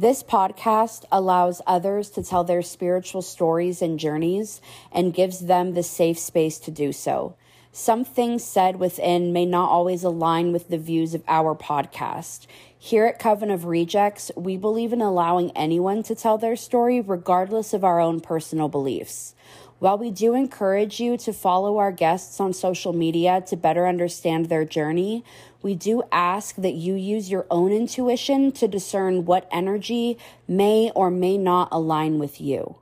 This podcast allows others to tell their spiritual stories and journeys and gives them the safe space to do so. Some things said within may not always align with the views of our podcast. Here at Coven of Rejects, we believe in allowing anyone to tell their story regardless of our own personal beliefs. While we do encourage you to follow our guests on social media to better understand their journey, we do ask that you use your own intuition to discern what energy may or may not align with you.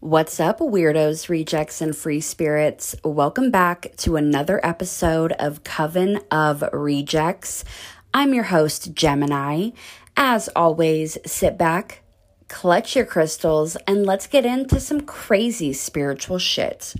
What's up, weirdos, rejects, and free spirits? Welcome back to another episode of Coven of Rejects. I'm your host, Gemini. As always, sit back clutch your crystals, and let's get into some crazy spiritual shit.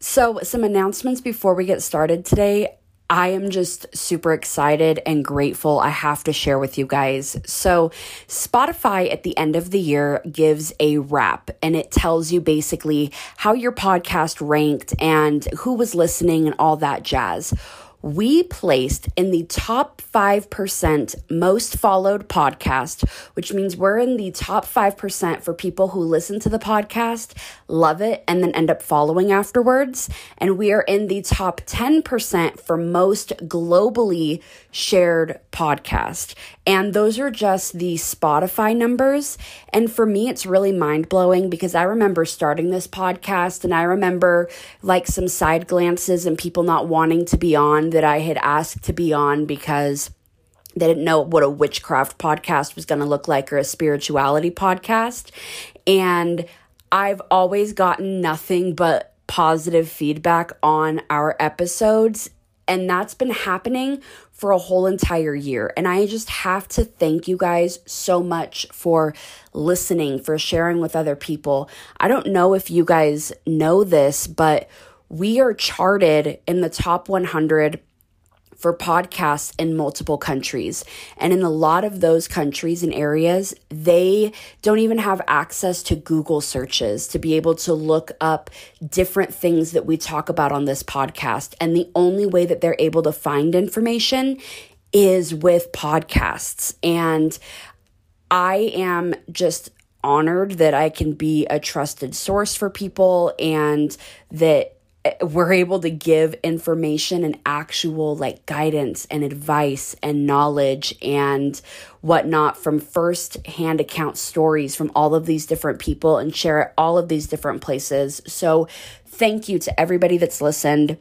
So, some announcements before we get started today. I am just super excited and grateful I have to share with you guys. So, Spotify at the end of the year gives a wrap and it tells you basically how your podcast ranked and who was listening and all that jazz we placed in the top 5% most followed podcast, which means we're in the top 5% for people who listen to the podcast, love it, and then end up following afterwards. And we are in the top 10% for most globally shared podcast. And those are just the Spotify numbers. And for me, it's really mind blowing because I remember starting this podcast and I remember like some side glances and people not wanting to be on that I had asked to be on because they didn't know what a witchcraft podcast was going to look like or a spirituality podcast. And I've always gotten nothing but positive feedback on our episodes. And that's been happening for a whole entire year. And I just have to thank you guys so much for listening, for sharing with other people. I don't know if you guys know this, but we are charted in the top 100 for podcasts in multiple countries. And in a lot of those countries and areas, they don't even have access to Google searches to be able to look up different things that we talk about on this podcast. And the only way that they're able to find information is with podcasts. And I am just honored that I can be a trusted source for people and that we're able to give information and actual like guidance and advice and knowledge and whatnot from first hand account stories from all of these different people and share it all of these different places. So, thank you to everybody that's listened.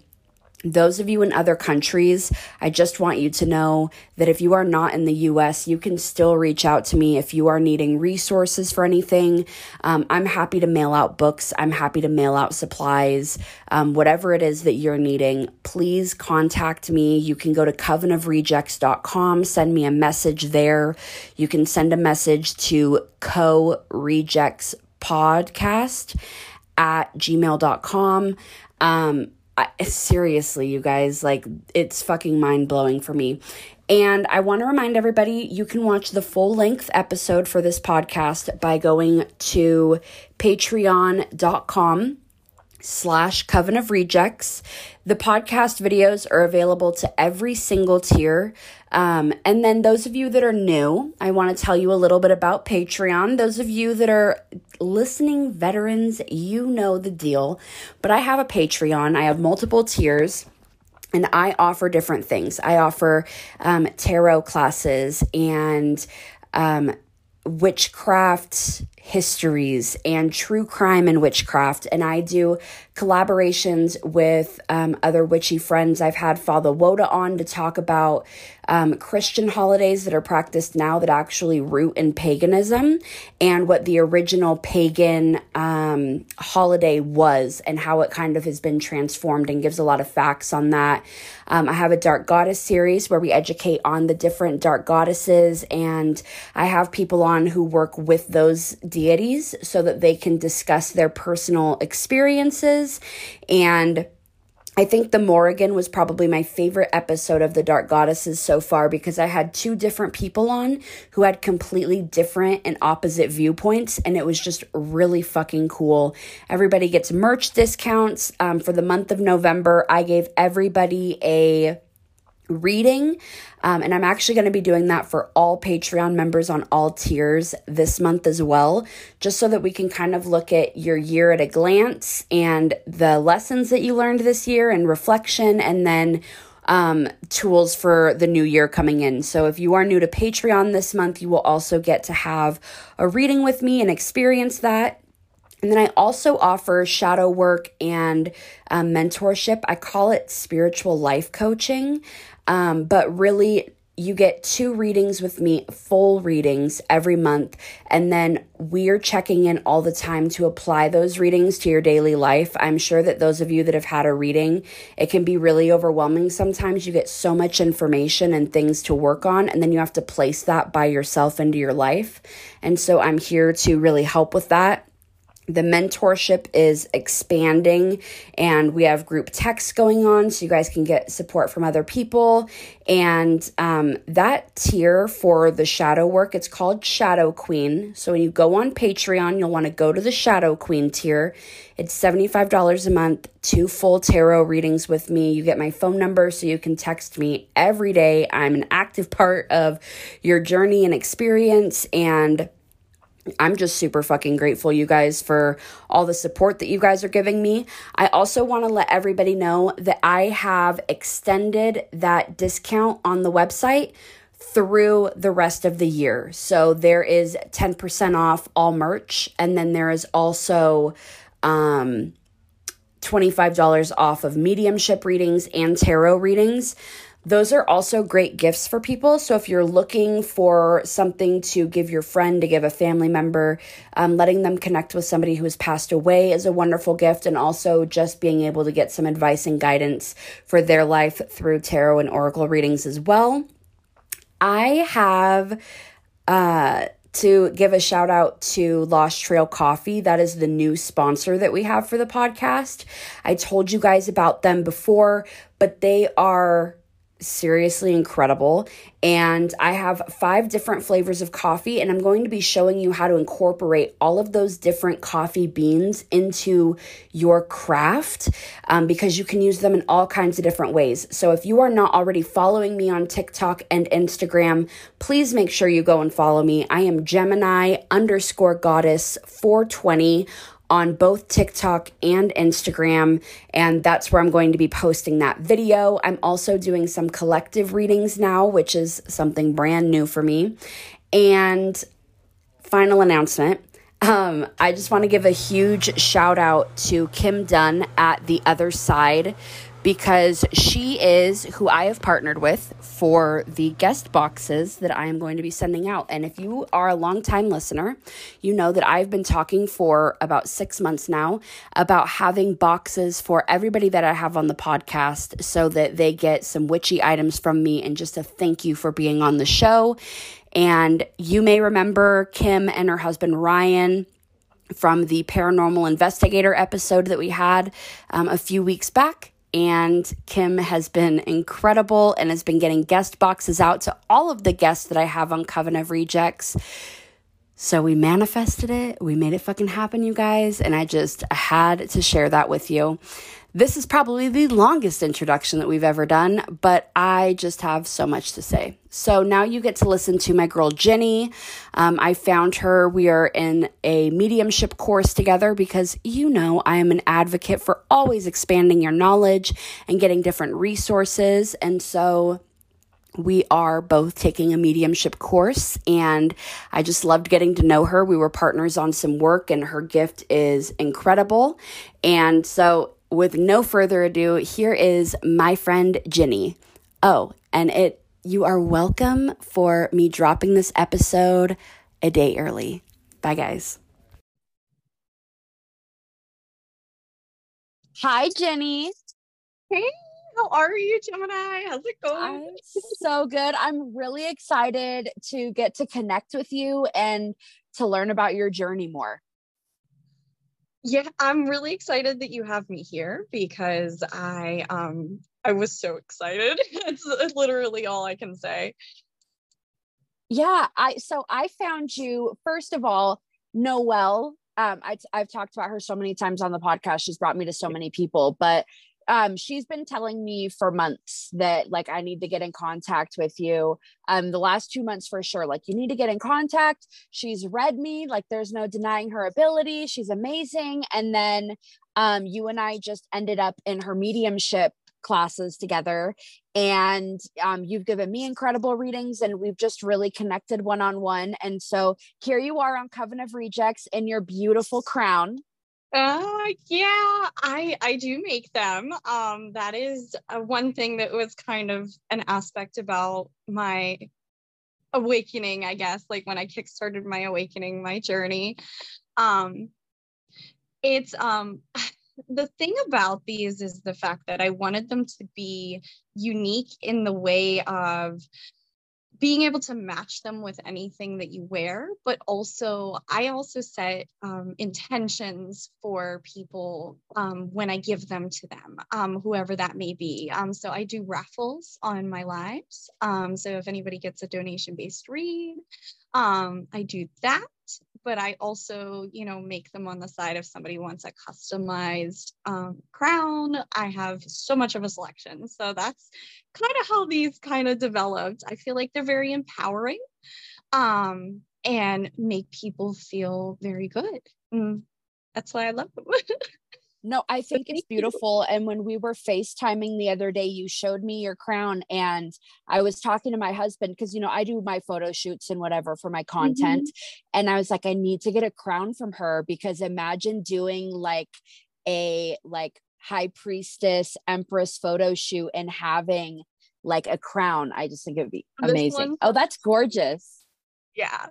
Those of you in other countries, I just want you to know that if you are not in the US, you can still reach out to me if you are needing resources for anything. Um, I'm happy to mail out books, I'm happy to mail out supplies, um, whatever it is that you're needing. Please contact me. You can go to covenofrejects.com, send me a message there. You can send a message to co rejects podcast at gmail.com. Um, I, seriously, you guys, like it's fucking mind blowing for me. And I want to remind everybody you can watch the full length episode for this podcast by going to patreon.com slash coven of rejects. The podcast videos are available to every single tier. Um, and then those of you that are new i want to tell you a little bit about patreon. Those of you that are listening veterans you know the deal. But i have a patreon. I have multiple tiers and I offer different things. I offer um, tarot classes and um, witchcraft histories and true crime and witchcraft. And I do collaborations with um, other witchy friends. I've had Father Woda on to talk about um, Christian holidays that are practiced now that actually root in paganism and what the original pagan um, holiday was and how it kind of has been transformed and gives a lot of facts on that. Um, I have a Dark Goddess series where we educate on the different dark goddesses, and I have people on who work with those deities so that they can discuss their personal experiences and I think the Morrigan was probably my favorite episode of the Dark Goddesses so far because I had two different people on who had completely different and opposite viewpoints, and it was just really fucking cool. Everybody gets merch discounts um, for the month of November. I gave everybody a reading. Um, and I'm actually going to be doing that for all Patreon members on all tiers this month as well, just so that we can kind of look at your year at a glance and the lessons that you learned this year and reflection, and then um, tools for the new year coming in. So if you are new to Patreon this month, you will also get to have a reading with me and experience that. And then I also offer shadow work and um, mentorship. I call it spiritual life coaching. Um, but really, you get two readings with me, full readings every month. And then we're checking in all the time to apply those readings to your daily life. I'm sure that those of you that have had a reading, it can be really overwhelming. Sometimes you get so much information and things to work on, and then you have to place that by yourself into your life. And so I'm here to really help with that the mentorship is expanding and we have group texts going on so you guys can get support from other people. And um, that tier for the shadow work it's called shadow queen. So when you go on patreon you'll want to go to the shadow queen tier. It's $75 a month two full tarot readings with me. You get my phone number so you can text me every day. I'm an active part of your journey and experience and I'm just super fucking grateful, you guys, for all the support that you guys are giving me. I also want to let everybody know that I have extended that discount on the website through the rest of the year. So there is 10% off all merch, and then there is also um, $25 off of mediumship readings and tarot readings. Those are also great gifts for people. So if you're looking for something to give your friend, to give a family member, um, letting them connect with somebody who has passed away is a wonderful gift. And also just being able to get some advice and guidance for their life through tarot and oracle readings as well. I have. Uh, to give a shout out to Lost Trail Coffee. That is the new sponsor that we have for the podcast. I told you guys about them before, but they are seriously incredible. And I have five different flavors of coffee, and I'm going to be showing you how to incorporate all of those different coffee beans into your craft um, because you can use them in all kinds of different ways. So if you are not already following me on TikTok and Instagram, please make sure you go and follow me. I am Gemini underscore goddess 420 on both TikTok and Instagram, and that's where I'm going to be posting that video. I'm also doing some collective readings now, which is something brand new for me. And final announcement. Um, I just want to give a huge shout out to Kim Dunn at The Other Side because she is who I have partnered with for the guest boxes that I am going to be sending out. And if you are a longtime listener, you know that I've been talking for about six months now about having boxes for everybody that I have on the podcast so that they get some witchy items from me and just a thank you for being on the show. And you may remember Kim and her husband Ryan from the paranormal investigator episode that we had um, a few weeks back and Kim has been incredible and has been getting guest boxes out to all of the guests that I have on Coven of Rejects. So we manifested it. We made it fucking happen, you guys. And I just had to share that with you. This is probably the longest introduction that we've ever done, but I just have so much to say. So now you get to listen to my girl Ginny. Um, I found her. We are in a mediumship course together because you know I am an advocate for always expanding your knowledge and getting different resources. And so we are both taking a mediumship course and I just loved getting to know her. We were partners on some work and her gift is incredible. And so with no further ado, here is my friend Ginny. Oh, and it you are welcome for me dropping this episode a day early. Bye guys. Hi Ginny. Hey, how are you, Gemini? How's it going? I'm so good. I'm really excited to get to connect with you and to learn about your journey more. Yeah, I'm really excited that you have me here because I um I was so excited. it's literally all I can say. Yeah, I so I found you first of all, Noel. Um, I, I've talked about her so many times on the podcast. She's brought me to so many people, but um, she's been telling me for months that like I need to get in contact with you. Um, the last two months for sure, like you need to get in contact. She's read me, like there's no denying her ability. She's amazing. And then um, you and I just ended up in her mediumship classes together and um, you've given me incredible readings and we've just really connected one-on-one and so here you are on coven of rejects in your beautiful crown uh, yeah, I I do make them. Um, that is uh, one thing that was kind of an aspect about my awakening, I guess. Like when I kickstarted my awakening, my journey. Um, it's um the thing about these is the fact that I wanted them to be unique in the way of being able to match them with anything that you wear but also i also set um, intentions for people um, when i give them to them um, whoever that may be. Um, so i do raffles on my lives. Um, so if anybody gets a donation based read um, i do that but I also, you know, make them on the side if somebody wants a customized um, crown. I have so much of a selection. So that's kind of how these kind of developed. I feel like they're very empowering um, and make people feel very good. Mm, that's why I love them. No, I think it's beautiful. And when we were FaceTiming the other day, you showed me your crown, and I was talking to my husband because, you know, I do my photo shoots and whatever for my content. Mm-hmm. And I was like, I need to get a crown from her because imagine doing like a like high priestess empress photo shoot and having like a crown. I just think it would be amazing. Oh, that's gorgeous. Yeah.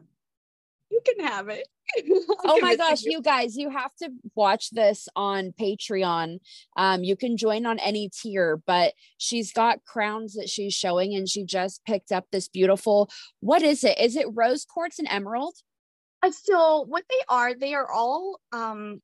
You can have it. oh my gosh, you. guys, you have to watch this on Patreon. Um, you can join on any tier, but she's got crowns that she's showing, and she just picked up this beautiful. What is it? Is it rose quartz and emerald? Uh, so what they are, they are all um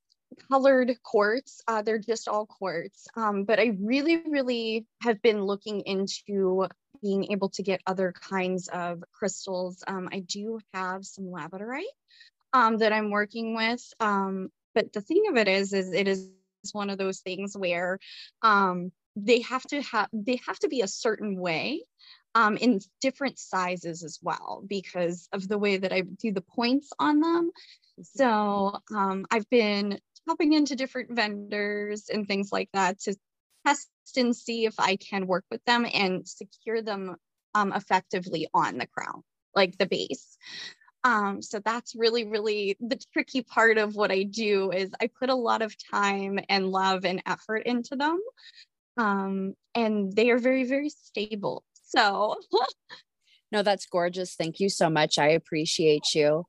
colored quartz. Uh, they're just all quartz. Um, but I really, really have been looking into being able to get other kinds of crystals. Um, I do have some labradorite um, that I'm working with. Um, but the thing of it is, is it is one of those things where um, they have to have they have to be a certain way um, in different sizes as well because of the way that I do the points on them. So um, I've been tapping into different vendors and things like that to test and see if I can work with them and secure them um, effectively on the crown, like the base. Um, so that's really, really the tricky part of what I do is I put a lot of time and love and effort into them. Um, and they are very, very stable. So no, that's gorgeous. Thank you so much. I appreciate you.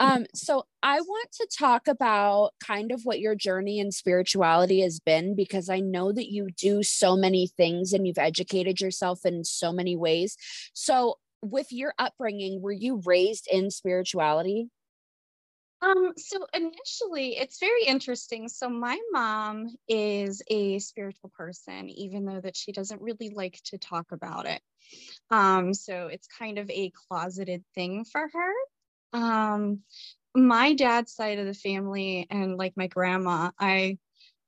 Um, so I want to talk about kind of what your journey in spirituality has been because I know that you do so many things and you've educated yourself in so many ways. So with your upbringing, were you raised in spirituality? Um, so initially, it's very interesting. So my mom is a spiritual person, even though that she doesn't really like to talk about it. Um, so it's kind of a closeted thing for her. Um, my dad's side of the family and like my grandma, I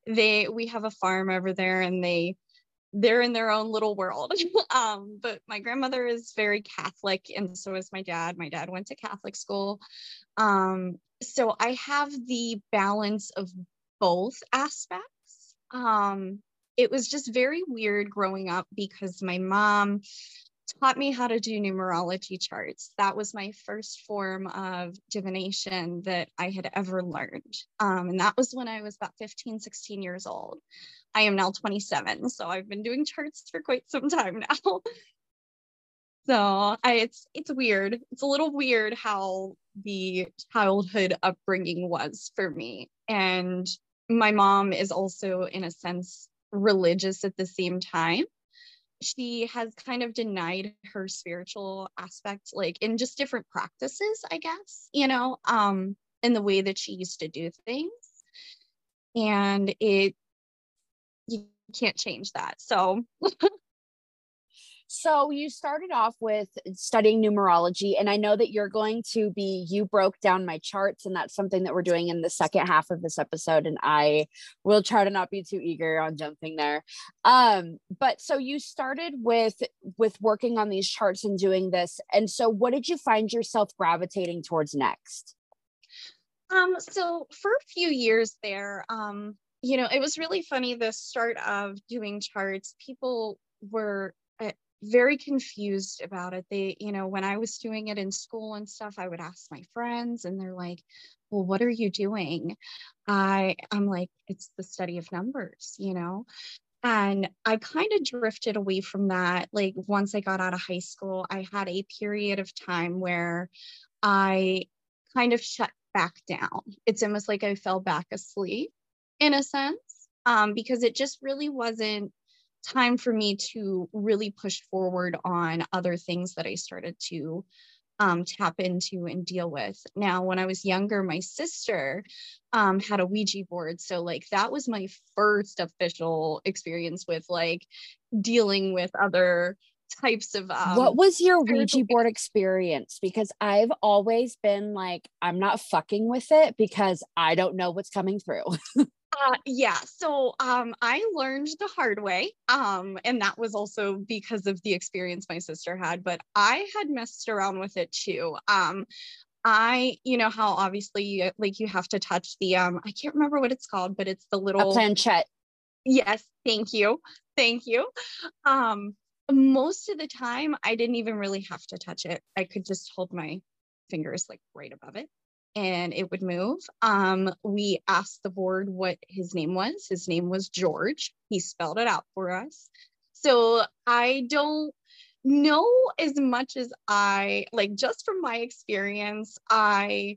they we have a farm over there and they they're in their own little world. um, but my grandmother is very Catholic, and so is my dad. My dad went to Catholic school. Um, so I have the balance of both aspects. Um, it was just very weird growing up because my mom taught me how to do numerology charts. That was my first form of divination that I had ever learned. Um, and that was when I was about 15, 16 years old. I am now 27, so I've been doing charts for quite some time now. so I, it's it's weird. It's a little weird how the childhood upbringing was for me. And my mom is also, in a sense, religious at the same time she has kind of denied her spiritual aspect like in just different practices i guess you know um in the way that she used to do things. And it you can't change that. So So you started off with studying numerology, and I know that you're going to be, you broke down my charts, and that's something that we're doing in the second half of this episode. And I will try to not be too eager on jumping there. Um, but so you started with with working on these charts and doing this. And so what did you find yourself gravitating towards next? Um, so for a few years there, um, you know, it was really funny the start of doing charts. People were uh, very confused about it. They, you know, when I was doing it in school and stuff, I would ask my friends and they're like, well, what are you doing? I, I'm like, it's the study of numbers, you know? And I kind of drifted away from that. Like once I got out of high school, I had a period of time where I kind of shut back down. It's almost like I fell back asleep in a sense, um, because it just really wasn't time for me to really push forward on other things that I started to um, tap into and deal with. Now, when I was younger, my sister um, had a Ouija board. So, like, that was my first official experience with like dealing with other types of um, what was your ouija board experience because i've always been like i'm not fucking with it because i don't know what's coming through uh, yeah so um, i learned the hard way um, and that was also because of the experience my sister had but i had messed around with it too um, I, you know how obviously like you have to touch the um I can't remember what it's called, but it's the little a planchette. Yes, thank you. Thank you. Um most of the time I didn't even really have to touch it. I could just hold my fingers like right above it and it would move. Um, we asked the board what his name was. His name was George. He spelled it out for us. So I don't know as much as I like just from my experience, I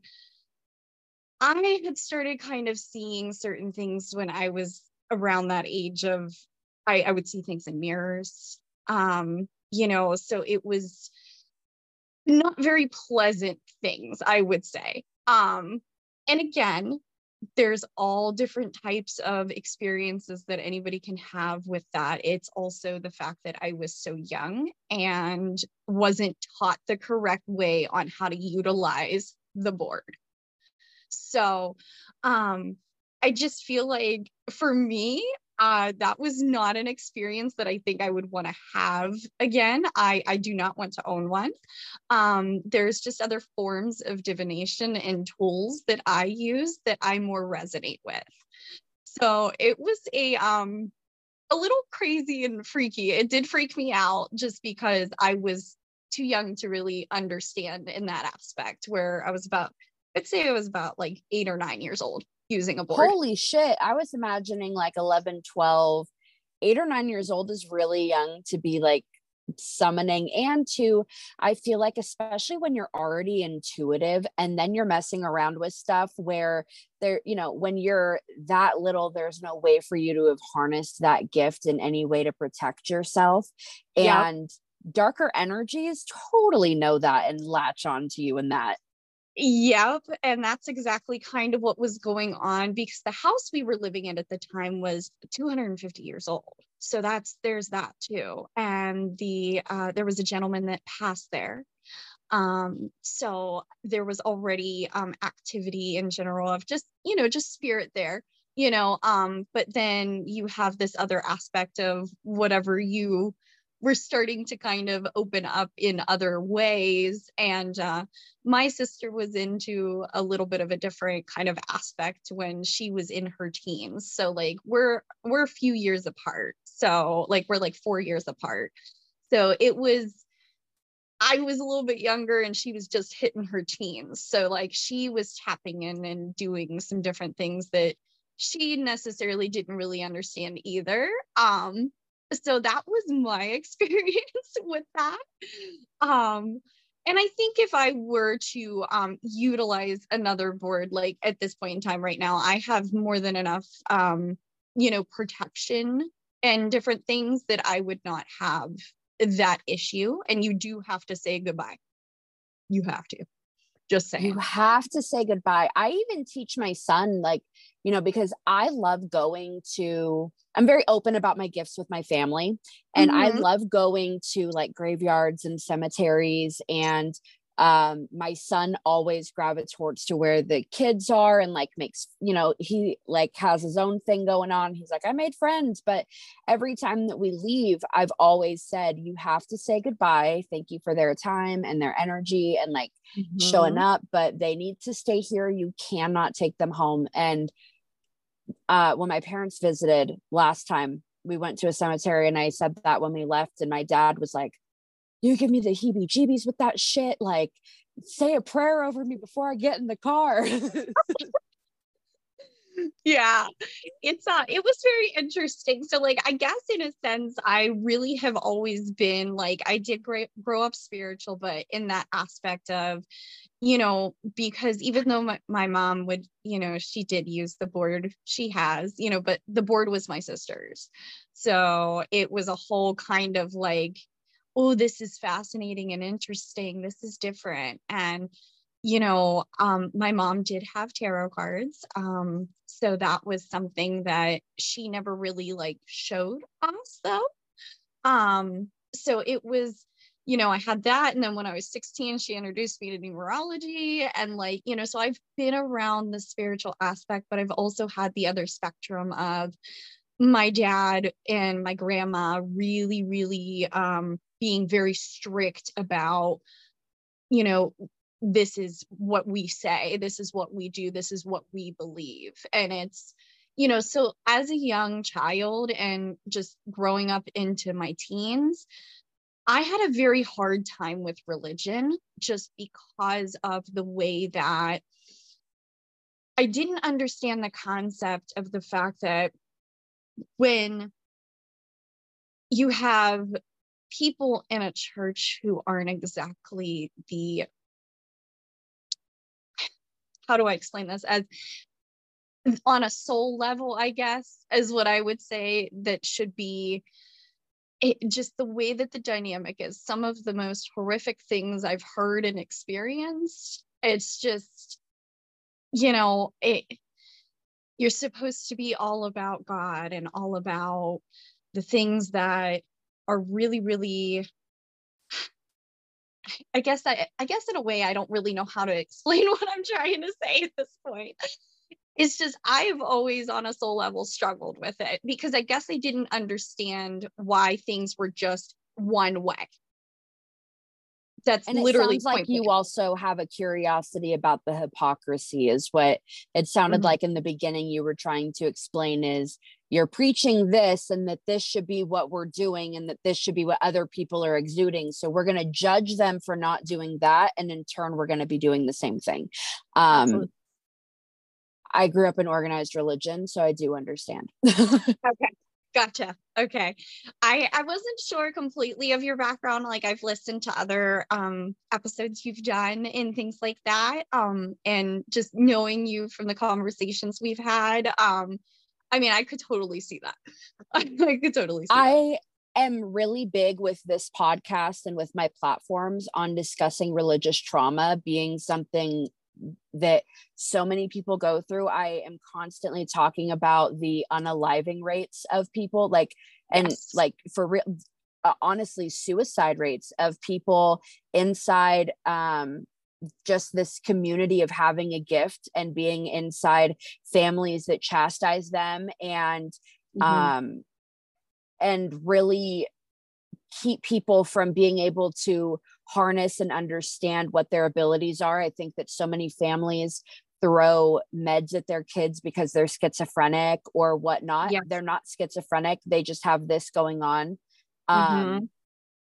I had started kind of seeing certain things when I was around that age of I, I would see things in mirrors um you know so it was not very pleasant things i would say um and again there's all different types of experiences that anybody can have with that. It's also the fact that i was so young and wasn't taught the correct way on how to utilize the board. So um i just feel like for me uh, that was not an experience that I think I would want to have again. I, I do not want to own one. Um, there's just other forms of divination and tools that I use that I more resonate with. So it was a um a little crazy and freaky. It did freak me out just because I was too young to really understand in that aspect where I was about I'd say I was about like eight or nine years old using a board. Holy shit. I was imagining like 11, 12, eight or nine years old is really young to be like summoning and to i feel like especially when you're already intuitive and then you're messing around with stuff where there you know when you're that little there's no way for you to have harnessed that gift in any way to protect yourself and yep. darker energies totally know that and latch on to you in that Yep. And that's exactly kind of what was going on because the house we were living in at the time was 250 years old. So that's there's that too. And the uh, there was a gentleman that passed there. Um, so there was already um, activity in general of just, you know, just spirit there you know um but then you have this other aspect of whatever you we're starting to kind of open up in other ways. And uh, my sister was into a little bit of a different kind of aspect when she was in her teens. So like we're we're a few years apart. So like we're like four years apart. So it was I was a little bit younger and she was just hitting her teens. So like she was tapping in and doing some different things that she necessarily didn't really understand either. Um, so that was my experience with that. Um and i think if i were to um utilize another board like at this point in time right now i have more than enough um you know protection and different things that i would not have that issue. And you do have to say goodbye. You have to Just saying. You have to say goodbye. I even teach my son, like, you know, because I love going to, I'm very open about my gifts with my family. And mm-hmm. I love going to like graveyards and cemeteries and um my son always gravitates to where the kids are and like makes you know he like has his own thing going on. He's like i made friends but every time that we leave i've always said you have to say goodbye. Thank you for their time and their energy and like mm-hmm. showing up but they need to stay here. You cannot take them home. And uh when my parents visited last time we went to a cemetery and i said that when we left and my dad was like you give me the heebie jeebies with that shit. Like, say a prayer over me before I get in the car. yeah it's uh it was very interesting so like i guess in a sense i really have always been like i did grow, grow up spiritual but in that aspect of you know because even though my, my mom would you know she did use the board she has you know but the board was my sister's so it was a whole kind of like oh, this is fascinating and interesting. This is different. And, you know, um, my mom did have tarot cards. Um, so that was something that she never really like showed us though. Um, so it was, you know, I had that. And then when I was 16, she introduced me to numerology. And like, you know, so I've been around the spiritual aspect, but I've also had the other spectrum of my dad and my grandma really, really um, being very strict about you know this is what we say this is what we do this is what we believe. And it's you know so as a young child and just growing up into my teens i had a very hard time with religion just because of the way that i didn't understand the concept of the fact that when you have people in a church who aren't exactly the how do I explain this as on a soul level, I guess, is what I would say that should be it, just the way that the dynamic is. Some of the most horrific things I've heard and experienced. It's just, you know, it, you're supposed to be all about God and all about the things that are really really I guess I, I guess in a way I don't really know how to explain what I'm trying to say at this point. It's just I've always on a soul level struggled with it because I guess I didn't understand why things were just one way. That's and literally it sounds like you also have a curiosity about the hypocrisy is what it sounded mm-hmm. like in the beginning you were trying to explain is you're preaching this and that this should be what we're doing and that this should be what other people are exuding. So we're going to judge them for not doing that. And in turn we're going to be doing the same thing. Um i grew up in organized religion so i do understand. Okay. Gotcha. Okay. I i wasn't sure completely of your background. Like i've listened to other um episodes you've done and things like that um and just knowing you from the conversations we've had um I mean, I could totally see that. I could totally I that. I am really big with this podcast and with my platforms on discussing religious trauma being something that so many people go through. I am constantly talking about the unaliving rates of people, like, and yes. like for real, uh, honestly, suicide rates of people inside um, just this community of having a gift and being inside families that chastise them and mm-hmm. um and really keep people from being able to harness and understand what their abilities are i think that so many families throw meds at their kids because they're schizophrenic or whatnot yeah. they're not schizophrenic they just have this going on mm-hmm.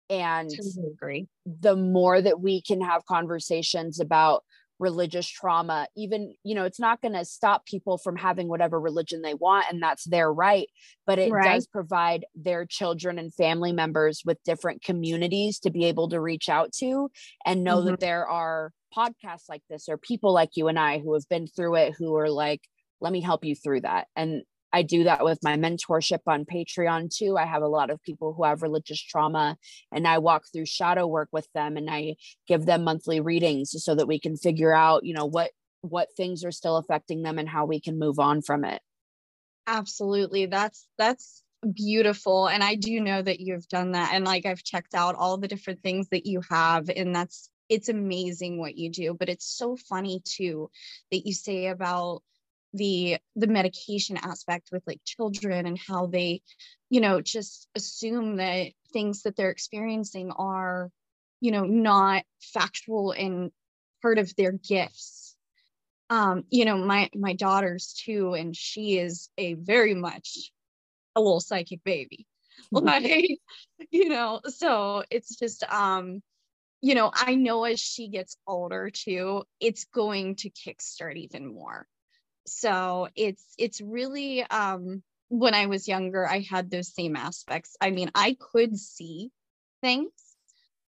And totally agree. the more that we can have conversations about religious trauma even you know it's not going to stop people from having whatever religion they want and that's their right but it right. does provide their children and family members with different communities to be able to reach out to and know mm-hmm. that there are podcasts like this or people like you and I who have been through it who are like let me help you through that and I do that with my mentorship on Patreon too. I have a lot of people who have religious trauma and I walk through shadow work with them and I give them monthly readings so that we can figure out, you know, what what things are still affecting them and how we can move on from it. Absolutely. That's that's beautiful and I do know that you've done that and like I've checked out all the different things that you have and that's it's amazing what you do but it's so funny too that you say about the the medication aspect with like children and how they you know just assume that things that they're experiencing are you know not factual and part of their gifts. Um you know my my daughter's too and she is a very much a little psychic baby. Like you know so it's just um you know i know as she gets older too it's going to kickstart even more so it's it's really um when i was younger i had those same aspects. I mean i could see things.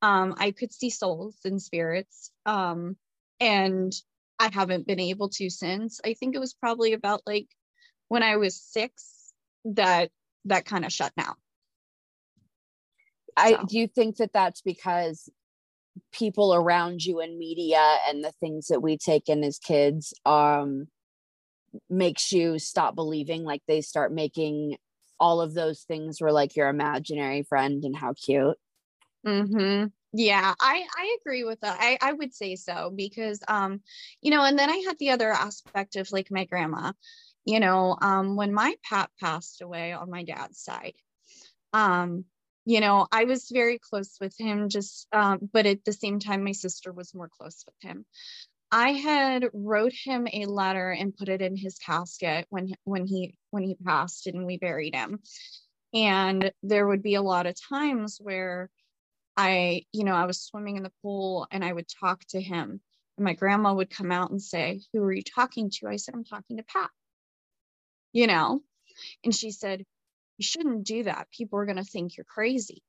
Um i could see souls and spirits um and i haven't been able to since. I think it was probably about like when i was 6 that that kind of shut down. I do you think that that's because people around you in media and the things that we take in as kids um makes you stop believing like they start making all of those things were like your imaginary friend and how cute. Mm-hmm. yeah i i agree with that. I i would say so because um you know and then i had the other aspect of like my grandma. You know um when my pap passed away on my dad's side um you know i was very close with him just um but at the same time my sister was more close with him I had wrote him a letter and put it in his casket when when he when he passed and we buried him. And there would be a lot of times where I, you know, I was swimming in the pool and I would talk to him. And my grandma would come out and say, Who are you talking to? I said, I'm talking to Pat. You know? And she said, You shouldn't do that. People are going to think you're crazy.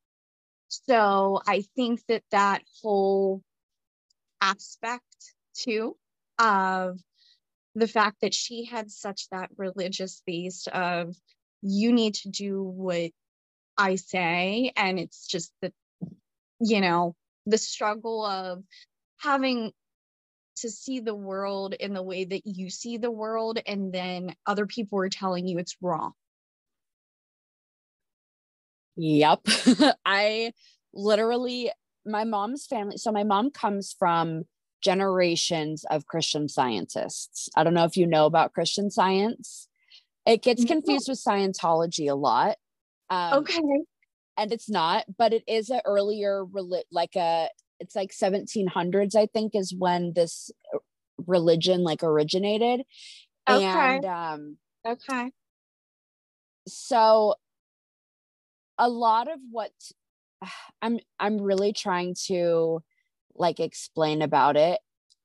So I think that that whole aspect too of the fact that she had such that religious base of you need to do what I say and it's just the you know the struggle of having to see the world in the way that you see the world and then other people are telling you it's wrong. Yep i literally my mom's family so my mom comes from generations of Christian scientists. I don't know if you know about Christian science. It gets confused with Scientology a lot. Um, okay. And it's not, but it is an earlier, like a, it's like 1700s, I think, is when this uh, religion like originated. Okay. And, um, okay. So a lot of what I'm, I'm really trying to like explain about it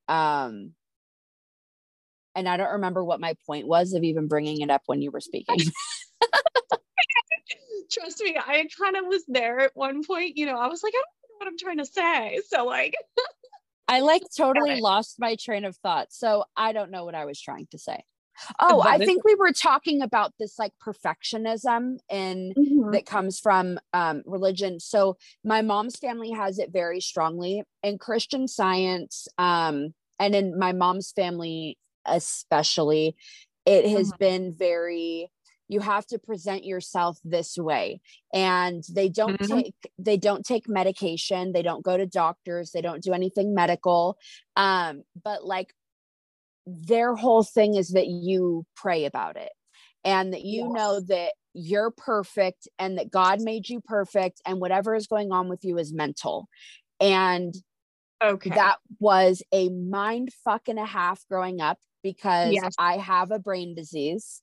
um and i don't remember what my point was of even bringing it up when you were speaking. Trust me i kind of was there at one point you know i was like i don't know what i'm trying to say. So like i like totally lost my train of thought. So i don't know what i was trying to say Oh, I think we were talking about this like perfectionism and mm-hmm. that comes from um, religion. So my mom's family has it very strongly in Christian science, um, and in my mom's family especially, it has mm-hmm. been very you have to present yourself this way and they don't mm-hmm. take they don't take medication they don't go to doctors they don't do anything medical um but like their whole thing is that you pray about it and that you yes. know that you're perfect and that God made you perfect and whatever is going on with you is mental. And okay. that was a mind fuck and a half growing up because yes. I have a brain disease.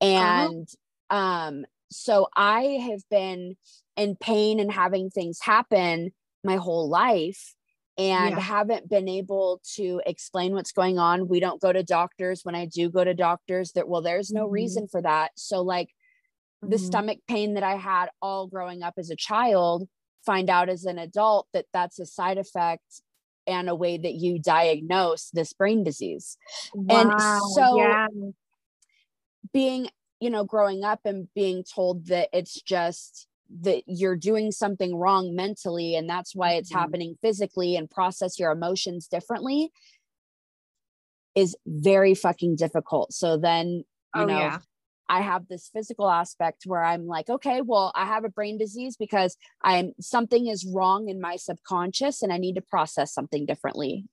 Uh-huh. And uh-huh. um so I have been in pain and having things happen my whole life and yeah. haven't been able to explain what's going on. We don't go to doctors. When I do go to doctors, that well, there's no mm-hmm. reason for that. So like mm-hmm. the stomach pain that I had all growing up as a child, find out as an adult that that's a side effect and a way that you diagnose this brain disease. Wow. And so yeah. being you know, growing up and being told that it's just that you're doing something wrong mentally and that's why it's mm-hmm. happening physically and process your emotions differently is very fucking difficult. So then, you oh, know, yeah. I have this physical aspect where I'm like, okay, well, I have a brain disease because I'm something is wrong in my subconscious and I need to process something differently.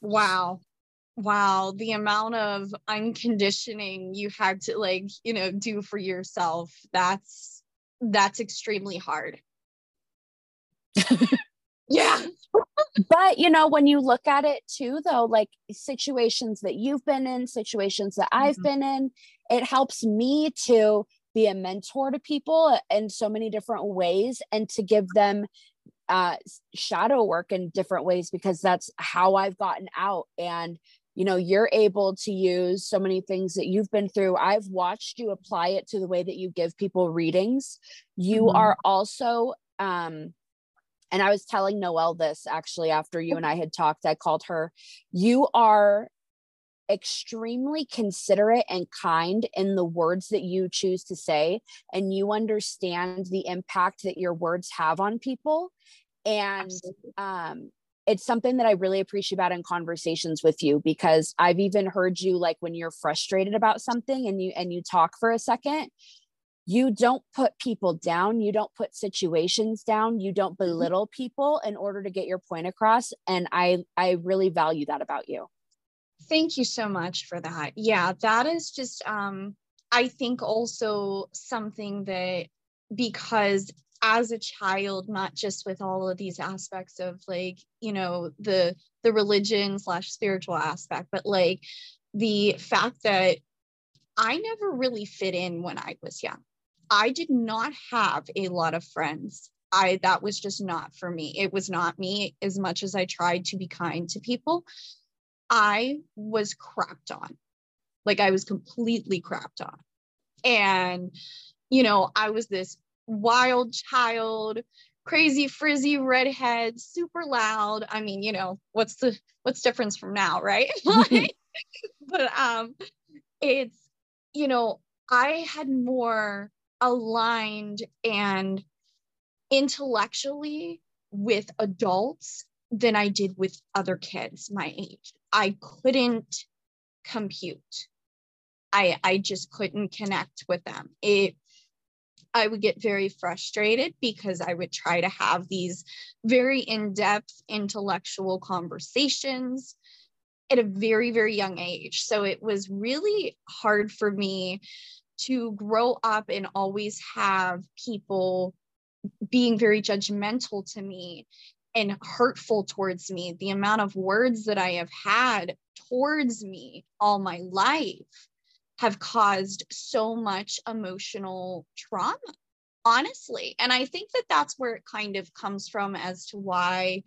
Wow. Wow. The amount of unconditioning you had to like, you know, do for yourself. That's that's extremely hard. yeah but you know when you look at it too though like situations that you've been in situations that i've mm-hmm. been in it helps me to be a mentor to people in so many different ways and to give them uh, shadow work in different ways because that's how i've gotten out and you know you're able to use so many things that you've been through i've watched you apply it to the way that you give people readings you mm-hmm. are also um and I was telling Noelle this actually after you and I had talked. I called her, You are extremely considerate and kind in the words that you choose to say, and you understand the impact that your words have on people. And um, it's something that I really appreciate about in conversations with you because I've even heard you like when you're frustrated about something and you and you talk for a second, you don't put people down you don't put situations down you don't mm-hmm. belittle people in order to get your point across and i i really value that about you thank you so much for that yeah that is just um i think also something that because as a child not just with all of these aspects of like you know the the religion slash spiritual aspect but like the fact that I never really fit in when I was young. I did not have a lot of friends. I that was just not for me. It was not me as much as I tried to be kind to people. I was crapped on. Like I was completely crapped on. And you know, I was this wild child, crazy frizzy redhead, super loud. I mean, you know, what's the what's difference from now, right? but um it's you know, I had more aligned and intellectually with adults than I did with other kids my age. I couldn't compute. I I just couldn't connect with them. It I would get very frustrated because I would try to have these very in-depth intellectual conversations at a very very young age. So it was really hard for me to grow up and always have people being very judgmental to me and hurtful towards me, the amount of words that I have had towards me all my life have caused so much emotional trauma, honestly. And I think that that's where it kind of comes from as to why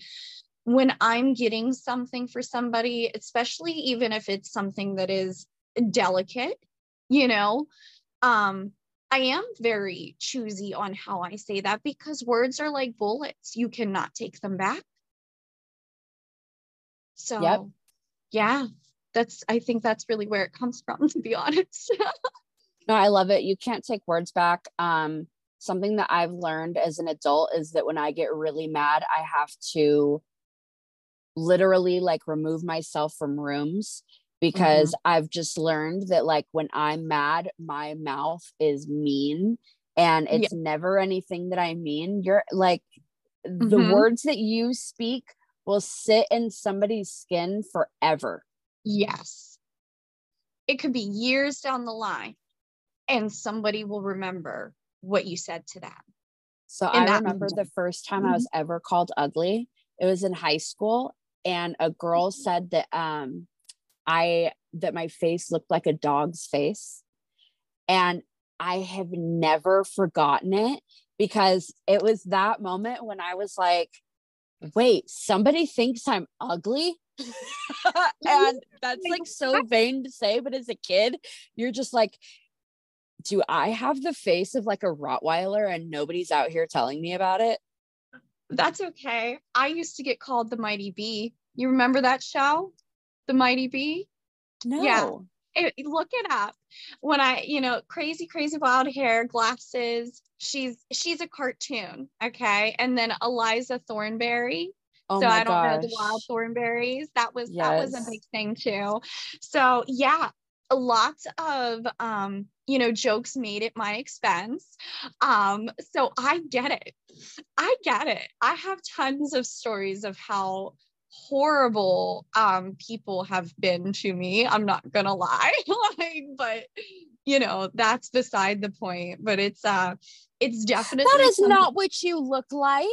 when I'm getting something for somebody, especially even if it's something that is delicate, you know, um i am very choosy on how i say that because words are like bullets you cannot take them back so yep. yeah that's i think that's really where it comes from to be honest no i love it you can't take words back um something that i've learned as an adult is that when i get really mad i have to literally like remove myself from rooms because mm-hmm. I've just learned that like when I'm mad, my mouth is mean and it's yeah. never anything that I mean. You're like mm-hmm. the words that you speak will sit in somebody's skin forever. Yes. It could be years down the line and somebody will remember what you said to them. So and I remember the first time mm-hmm. I was ever called ugly. It was in high school and a girl mm-hmm. said that um I that my face looked like a dog's face. And I have never forgotten it because it was that moment when I was like, wait, somebody thinks I'm ugly. and that's like so vain to say, but as a kid, you're just like, do I have the face of like a Rottweiler and nobody's out here telling me about it? That's okay. I used to get called the Mighty B. You remember that show? The Mighty B? No. Yeah. It, look it up. when I, you know, crazy, crazy wild hair, glasses. She's she's a cartoon, okay. And then Eliza Thornberry. Oh so I don't gosh. know the wild Thornberrys. That was yes. that was a big thing too. So yeah, lots of um, you know, jokes made at my expense. Um, so I get it. I get it. I have tons of stories of how horrible um people have been to me i'm not gonna lie like but you know that's beside the point but it's uh it's definitely that is something- not what you look like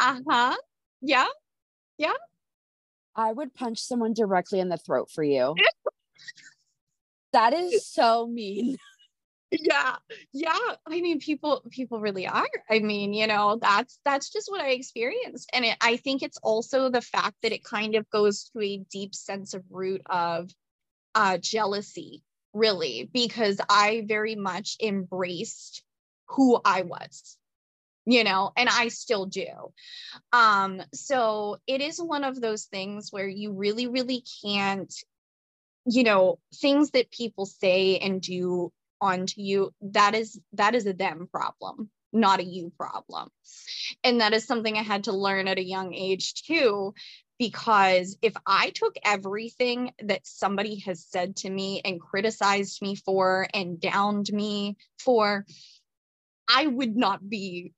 uh-huh yeah yeah. I would punch someone directly in the throat for you. That is so mean. Yeah. Yeah. I mean people people really are. I mean you know that's that's just what i experienced. And it, i think it's also the fact that it kind of goes to a deep sense of root of uh jealousy really because i very much embraced who i was you know and i still do. Um so it is one of those things where you really really can't you know things that people say and do onto you that is that is a them problem not a you problem. And that is something i had to learn at a young age too because if i took everything that somebody has said to me and criticized me for and downed me for i would not be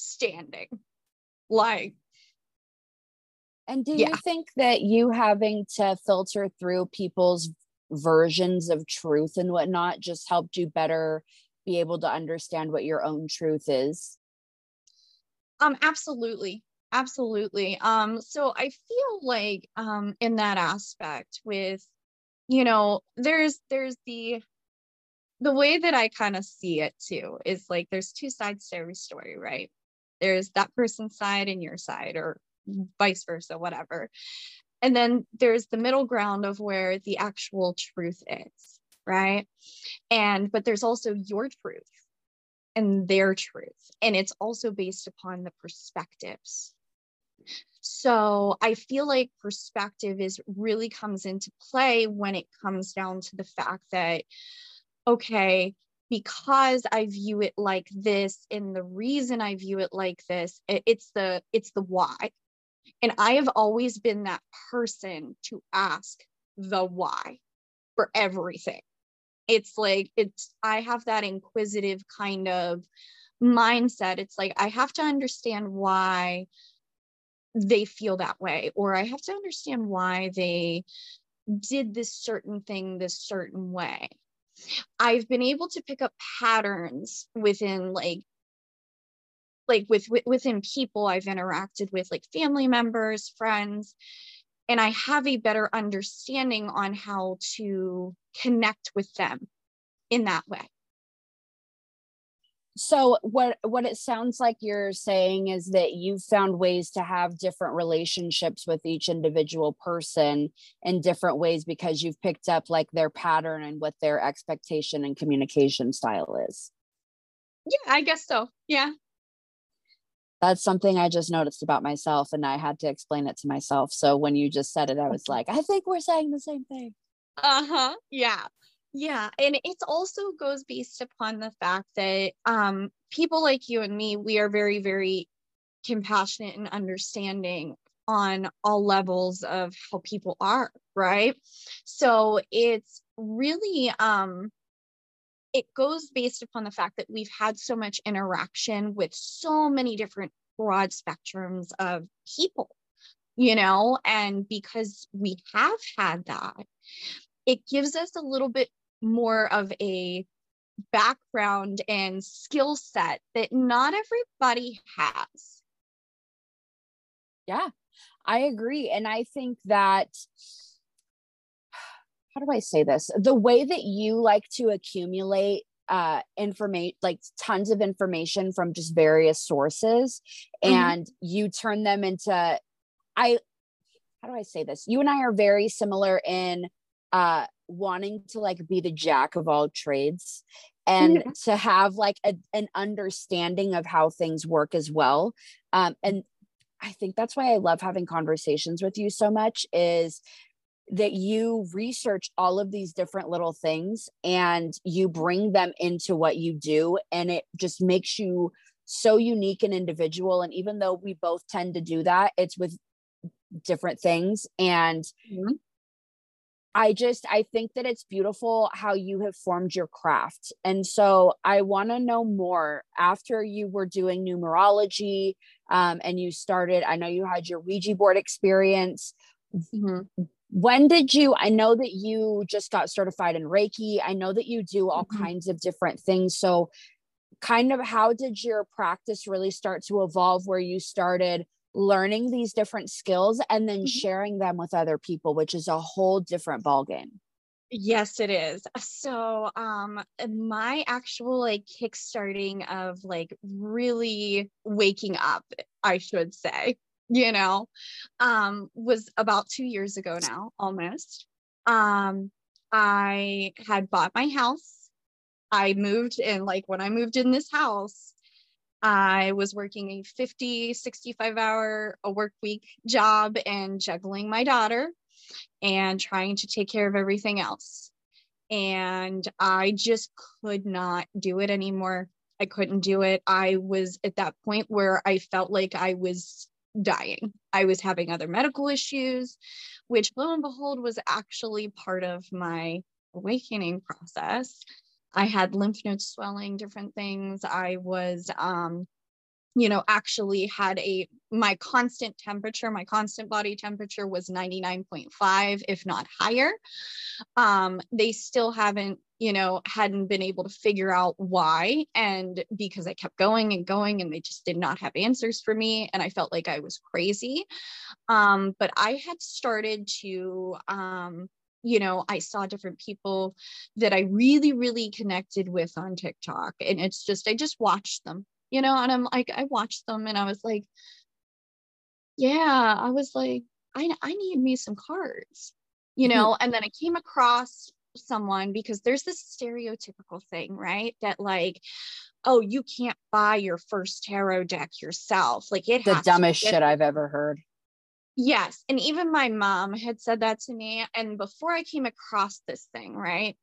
standing like and do yeah. you think that you having to filter through people's versions of truth and whatnot just helped you better be able to understand what your own truth is? Um absolutely. Absolutely. Um so i feel like um in that aspect with you know there's there's the the way that i kind of see it too is like there's two sides to every story right there's that person's side and your side or vice versa whatever and then there's the middle ground of where the actual truth is, right? And, but there's also your truth and their truth. And it's also based upon the perspectives. So I feel like perspective is really comes into play when it comes down to the fact that, okay, because I view it like this, and the reason I view it like this, it's the it's the why and I have always been that person to ask the why for everything. It's like, it's, I have that inquisitive kind of mindset. It's like, I have to understand why they feel that way, or I have to understand why they did this certain thing this certain way. I've been able to pick up patterns within like like with, with within people I've interacted with, like family members, friends, and I have a better understanding on how to connect with them in that way. So what what it sounds like you're saying is that you've found ways to have different relationships with each individual person in different ways because you've picked up like their pattern and what their expectation and communication style is. Yeah, I guess so. Yeah that's something I just noticed about myself and I had to explain it to myself. So when you just said it, I was like, I think we're saying the same thing. Uh-huh. Yeah. Yeah. And it also goes based upon the fact that um people like you and me, we are very, very compassionate and understanding on all levels of how people are, right? So it's really um it goes based upon the fact that we've had so much interaction with so many different broad spectrums of people, you know, and because we have had that, it gives us a little bit more of a background and skill set that not everybody has. Yeah, I agree. And I think that how do I say this? The way that you like to accumulate uh information like tons of information from just various sources mm-hmm. and you turn them into I how do I say this? You and I are very similar in uh wanting to like be the jack of all trades and yeah. to have like a, an understanding of how things work as well um and i think that's why i love having conversations with you so much is that you research all of these different little things and you bring them into what you do and it just makes you so unique and individual and even though we both tend to do that it's with different things and mm-hmm. I just I think that it's beautiful how you have formed your craft. And so I want to know more after you were doing numerology um, and you started I know you had your Ouija board experience. Mm-hmm. When did you I know that you just got certified in Reiki. I know that you do all mm-hmm. kinds of different things. So kind of how did your practice really start to evolve where you started learning these different skills and then mm-hmm. sharing them with other people which is a whole different ballgame. Yes it is. So um my actual like kickstarting of like really waking up i should say you know um was about two years ago now almost. Um i had bought my house. I moved in like when i moved in this house I was working a 50, 65 hour a work week job and juggling my daughter and trying to take care of everything else. And I just could not do it anymore. I couldn't do it. I was at that point where I felt like I was dying. I was having other medical issues, which lo and behold was actually part of my awakening process. I had lymph node swelling, different things. I was, um, you know, actually had a, my constant temperature, my constant body temperature was 99.5, if not higher. Um, they still haven't, you know, hadn't been able to figure out why. And because I kept going and going and they just did not have answers for me. And I felt like I was crazy. Um, but I had started to, um, you know, I saw different people that I really, really connected with on TikTok. And it's just, I just watched them, you know, and I'm like, I watched them and I was like, yeah, I was like, I, I need me some cards, you mm-hmm. know, and then I came across someone because there's this stereotypical thing, right? That like, oh, you can't buy your first tarot deck yourself. Like it the dumbest shit I've ever heard. Yes. And even my mom had said that to me. And before I came across this thing, right?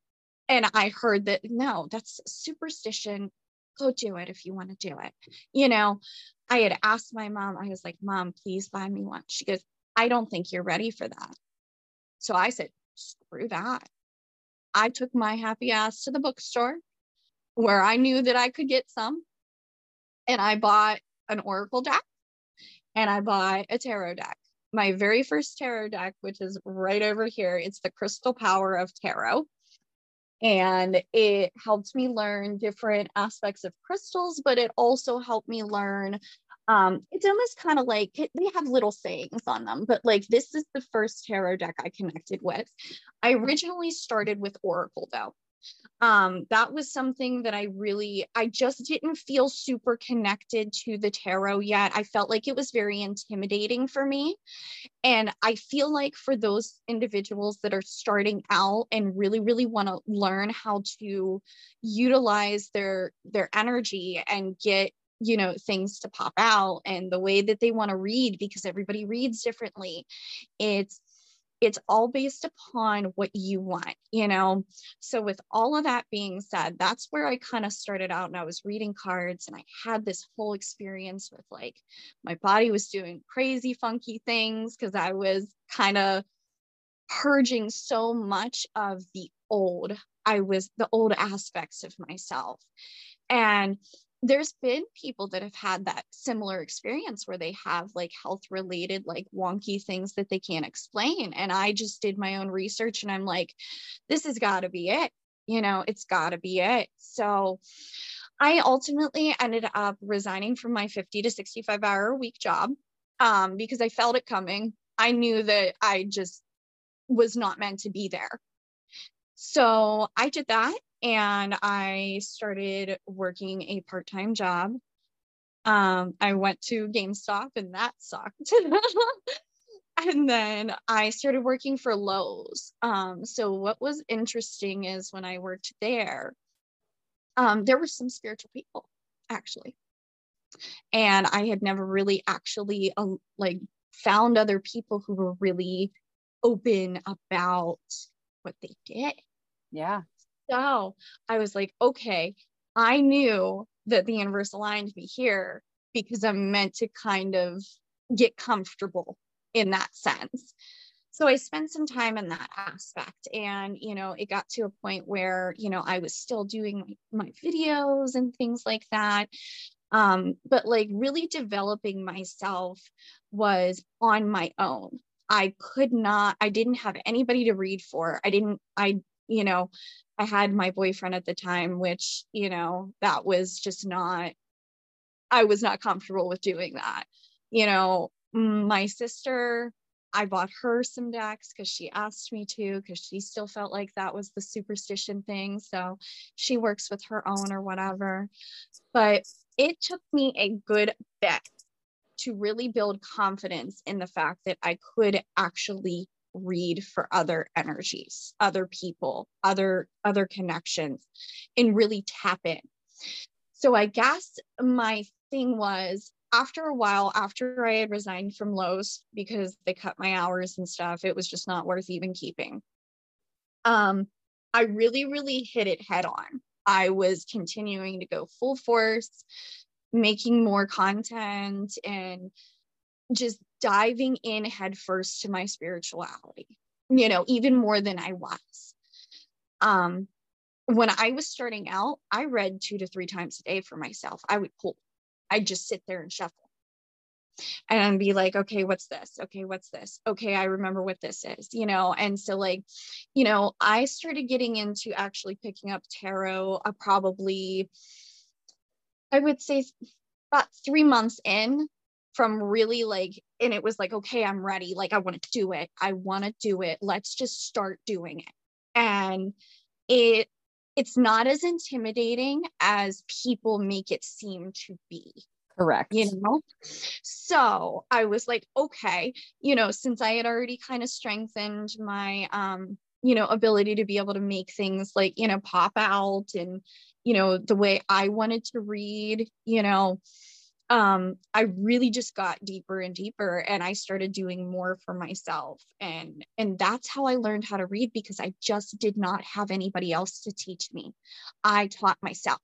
And I heard that, no, that's superstition. Go do it if you want to do it. You know, I had asked my mom, I was like, Mom, please buy me one. She goes, I don't think you're ready for that. So I said, screw that. I took my happy ass to the bookstore where I knew that I could get some. And I bought an Oracle deck and I bought a tarot deck my very first tarot deck, which is right over here. It's the Crystal Power of Tarot. And it helped me learn different aspects of crystals, but it also helped me learn. Um, it's almost kind of like they have little sayings on them, but like this is the first tarot deck I connected with. I originally started with Oracle though um, that was something that I really, I just didn't feel super connected to the tarot yet. I felt like it was very intimidating for me. And I feel like for those individuals that are starting out and really, really want to learn how to utilize their their energy and get you know things to pop out and the way that they want to read because everybody reads differently it's it's all based upon what you want, you know? So, with all of that being said, that's where I kind of started out and I was reading cards and I had this whole experience with like my body was doing crazy, funky things because I was kind of purging so much of the old. I was the old aspects of myself. And there's been people that have had that similar experience where they have like health related like wonky things that they can't explain and i just did my own research and i'm like this has got to be it you know it's got to be it. So i ultimately ended up resigning from my 50 to 65 hour a week job um, because i felt it coming. I knew that i just was not meant to be there. So i did that and I started working a part time job. Um, I went to GameStop and that sucked. and then I started working for Lowe's. Um, so, what was interesting is when I worked there, um, there were some spiritual people actually. And I had never really actually uh, like found other people who were really open about what they did. Yeah. So I was like, okay, I knew that the universe aligned me here because I'm meant to kind of get comfortable in that sense. So I spent some time in that aspect. And, you know, it got to a point where, you know, I was still doing my, videos and things like that. Um, but like really developing myself was on my own. I could not, I didn't have anybody to read for. I didn't, I, you know, I had my boyfriend at the time, which, you know, that was just not, I was not comfortable with doing that. You know, my sister, I bought her some decks because she asked me to, because she still felt like that was the superstition thing. So she works with her own or whatever. But it took me a good bit to really build confidence in the fact that I could actually read for other energies, other people, other other connections and really tap in. So I guess my thing was after a while, after I had resigned from Lowe's because they cut my hours and stuff, it was just not worth even keeping. Um, I really, really hit it head on. I was continuing to go full force, making more content and just diving in headfirst to my spirituality, you know, even more than I was. Um, when I was starting out, I read two to three times a day for myself. I would pull I'd just sit there and shuffle and be like, okay, what's this? Okay, what's this? Okay, I remember what this is, you know? And so, like, you know, I started getting into actually picking up tarot uh, probably, I would say, about three months in from really like, and it was like, okay, I'm ready. Like, I want to do it. I want to do it. Let's just start doing it. And it it's not as intimidating as people make it seem to be. Correct. You know? So I was like, okay, you know, since I had already kind of strengthened my um, you know, ability to be able to make things like, you know, pop out and, you know, the way I wanted to read, you know, um, I really just got deeper and deeper and I started doing more for myself. And and that's how I learned how to read because I just did not have anybody else to teach me. I taught myself.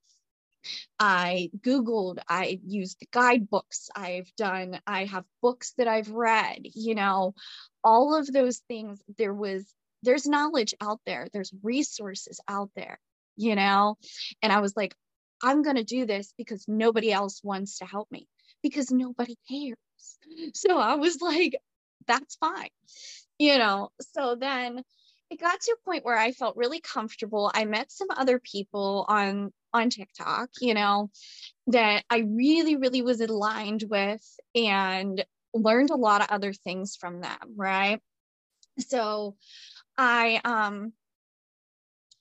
I Googled, I used the guidebooks I've done, I have books that I've read, you know, all of those things. There was, there's knowledge out there, there's resources out there, you know, and I was like, I'm going to do this because nobody else wants to help me because nobody cares. So I was like, that's fine. You know, so then it got to a point where I felt really comfortable. I met some other people on on TikTok, you know, that I really really was aligned with and learned a lot of other things from them, right? So I um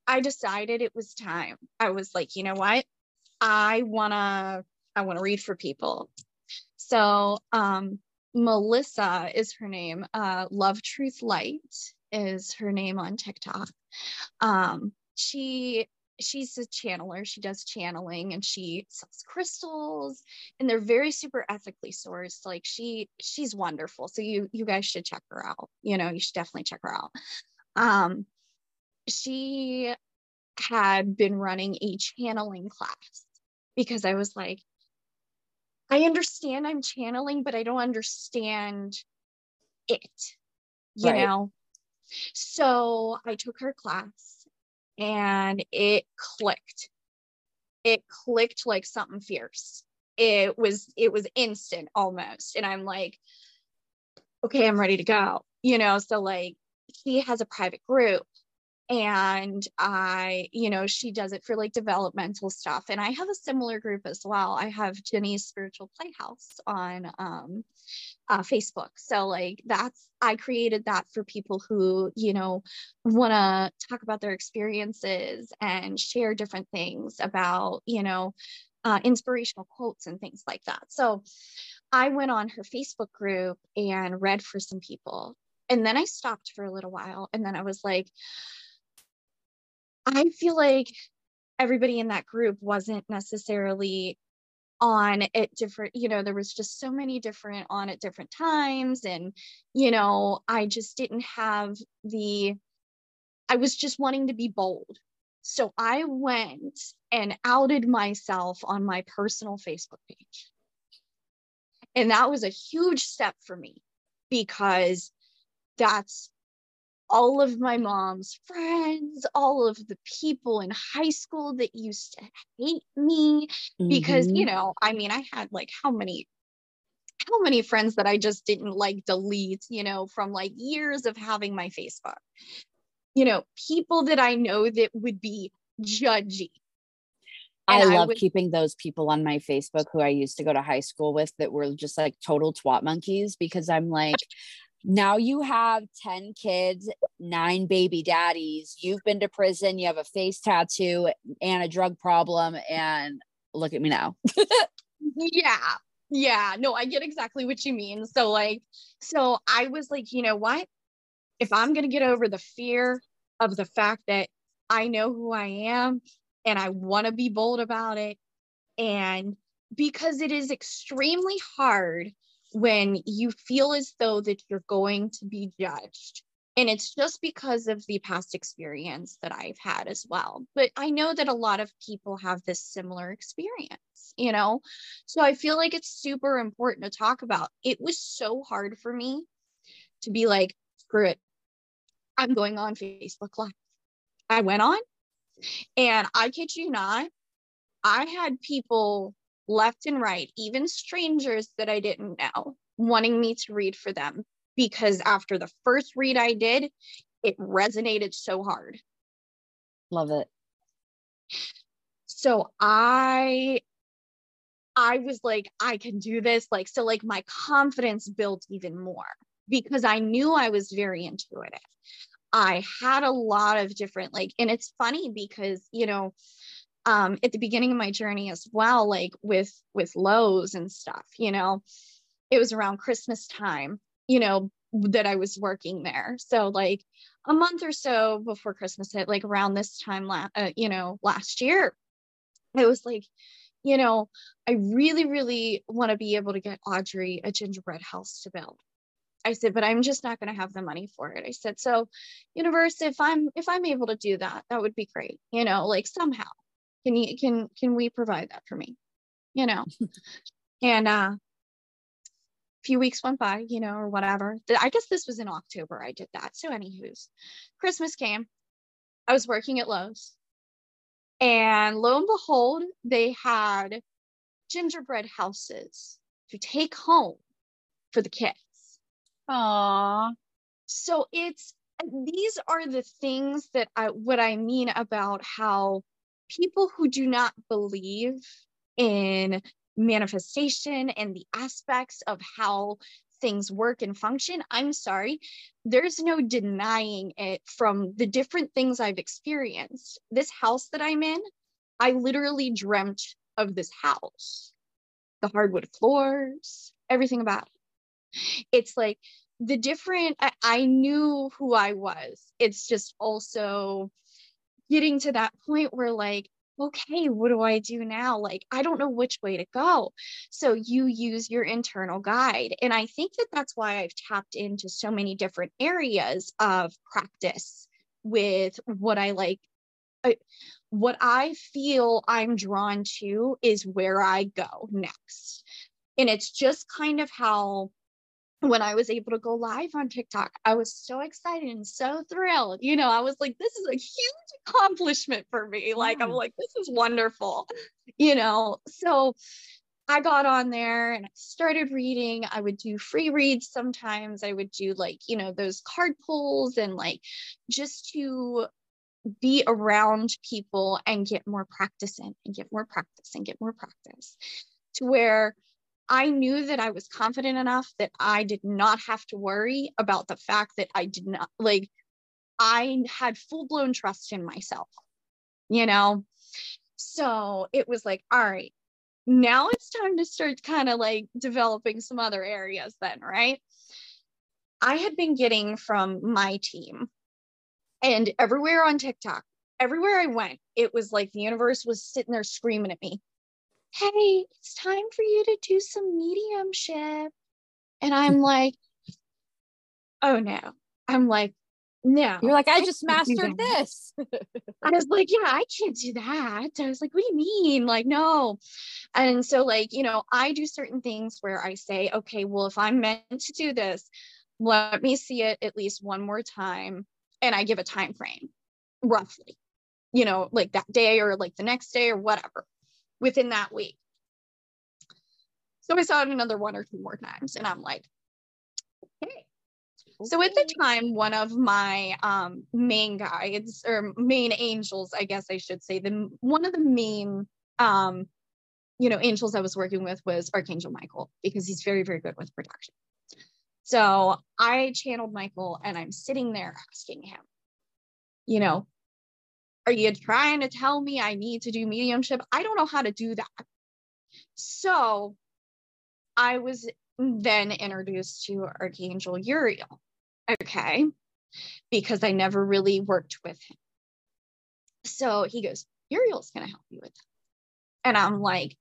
I decided it was time. I was like, you know what? I wanna I wanna read for people. So um, Melissa is her name. Uh, Love Truth Light is her name on TikTok. Um, she she's a channeler. She does channeling and she sells crystals and they're very super ethically sourced. Like she she's wonderful. So you you guys should check her out. You know, you should definitely check her out. Um she had been running a channeling class because I was like, I understand I'm channeling, but I don't understand it, you right. know? So I took her class and it clicked. It clicked like something fierce. It was it was instant almost. And I'm like, okay, I'm ready to go. You know, so like he has a private group and I, you know, she does it for like developmental stuff. And I have a similar group as well. I have Ginny's Spiritual Playhouse on um, uh, Facebook. So, like, that's, I created that for people who, you know, want to talk about their experiences and share different things about, you know, uh, inspirational quotes and things like that. So, I went on her Facebook group and read for some people. And then I stopped for a little while. And then I was like, I feel like everybody in that group wasn't necessarily on at different you know there was just so many different on at different times and you know i just didn't have the i was just wanting to be bold. So i went and outed myself on my personal facebook page. And that was a huge step for me because that's all of my mom's friends, all of the people in high school that used to hate me because, mm-hmm. you know, I mean, I had like how many how many friends that I just didn't like delete, you know, from like years of having my Facebook. You know, people that I know that would be judgy. I love I would, keeping those people on my Facebook who I used to go to high school with that were just like total twat monkeys because I'm like, now you have 10 kids, nine baby daddies. You've been to prison, you have a face tattoo and a drug problem. And look at me now. yeah. Yeah. No, I get exactly what you mean. So, like, so I was like, you know what? If I'm going to get over the fear of the fact that I know who I am and I want to be bold about it, and because it is extremely hard when you feel as though that you're going to be judged and it's just because of the past experience that I've had as well. But I know that a lot of people have this similar experience, you know? So I feel like it's super important to talk about. It was so hard for me to be like, screw it. I'm going on Facebook Live. I went on and I kid you not, I had people left and right, even strangers that I didn't know, wanting me to read for them because after the first read I did, it resonated so hard. Love it. So I I was like I can do this like so like my confidence built even more because I knew I was very intuitive. I had a lot of different like and it's funny because you know um, at the beginning of my journey as well, like with with Lowe's and stuff, you know, it was around Christmas time, you know, that I was working there. So like a month or so before Christmas hit, like around this time, la- uh, you know, last year, it was like, you know, I really, really want to be able to get Audrey a gingerbread house to build. I said, but I'm just not going to have the money for it. I said, so universe, if I'm if I'm able to do that, that would be great. You know, like somehow can you can can we provide that for me? You know? And uh a few weeks went by you know or whatever. I guess this was in october i did that. So anywho's christmas came. I was working at Lowe's. And lo and behold they had gingerbread houses to take home for the kids. Aww. so it's these are the things that I what I mean about how people who do not believe in manifestation and the aspects of how things work and function, I'm sorry, there's no denying it from the different things I've experienced. This house that I'm in, I literally dreamt of this house the hardwood floors, everything about it. It's like the different, I, I knew who I was. It's just also getting to that point where like okay what do i do now? Like i don't know which way to go. So you use your internal guide and i think that that's why i've tapped into so many different areas of practice with what i like I, what i feel i'm drawn to is where i go next. And it's just kind of how when I was able to go live on TikTok, I was so excited and so thrilled. You know, I was like, this is a huge accomplishment for me. Like. I'm like, this is wonderful, you know. So I got on there and I started reading. I would do free reads sometimes. I would do like, you know, those card pulls and like just to be around people and get more practice in and get more practice and get more practice to where I knew that I was confident enough that I did not have to worry about the fact that I did not like, I had full blown trust in myself, you know? So it was like, all right, now it's time to start kind of like developing some other areas then, right? I had been getting from my team and everywhere on TikTok, everywhere I went, it was like the universe was sitting there screaming at me hey, it's time for you to do some mediumship. And I'm like, oh no. I'm like, no. You're like, I just mastered this. I was like, yeah, I can't do that. I was like, what do you mean? Like, no. And so, like, you know, I do certain things where I say, okay, well, if I'm meant to do this, let me see it at least one more time. And I give a time frame roughly, you know, like that day or like the next day or whatever within that week. So I saw it another one or two more times, and I'm like, okay. So at the time, one of my um, main guides or main angels, I guess I should say, the one of the main um, you know angels I was working with was Archangel Michael because he's very very good with protection. So I channeled Michael, and I'm sitting there asking him, you know, are you trying to tell me I need to do mediumship? I don't know how to do that. So I was then introduced to Archangel Uriel. Okay. Because I never really worked with him. So he goes, Uriel's going to help you with that. And I'm like,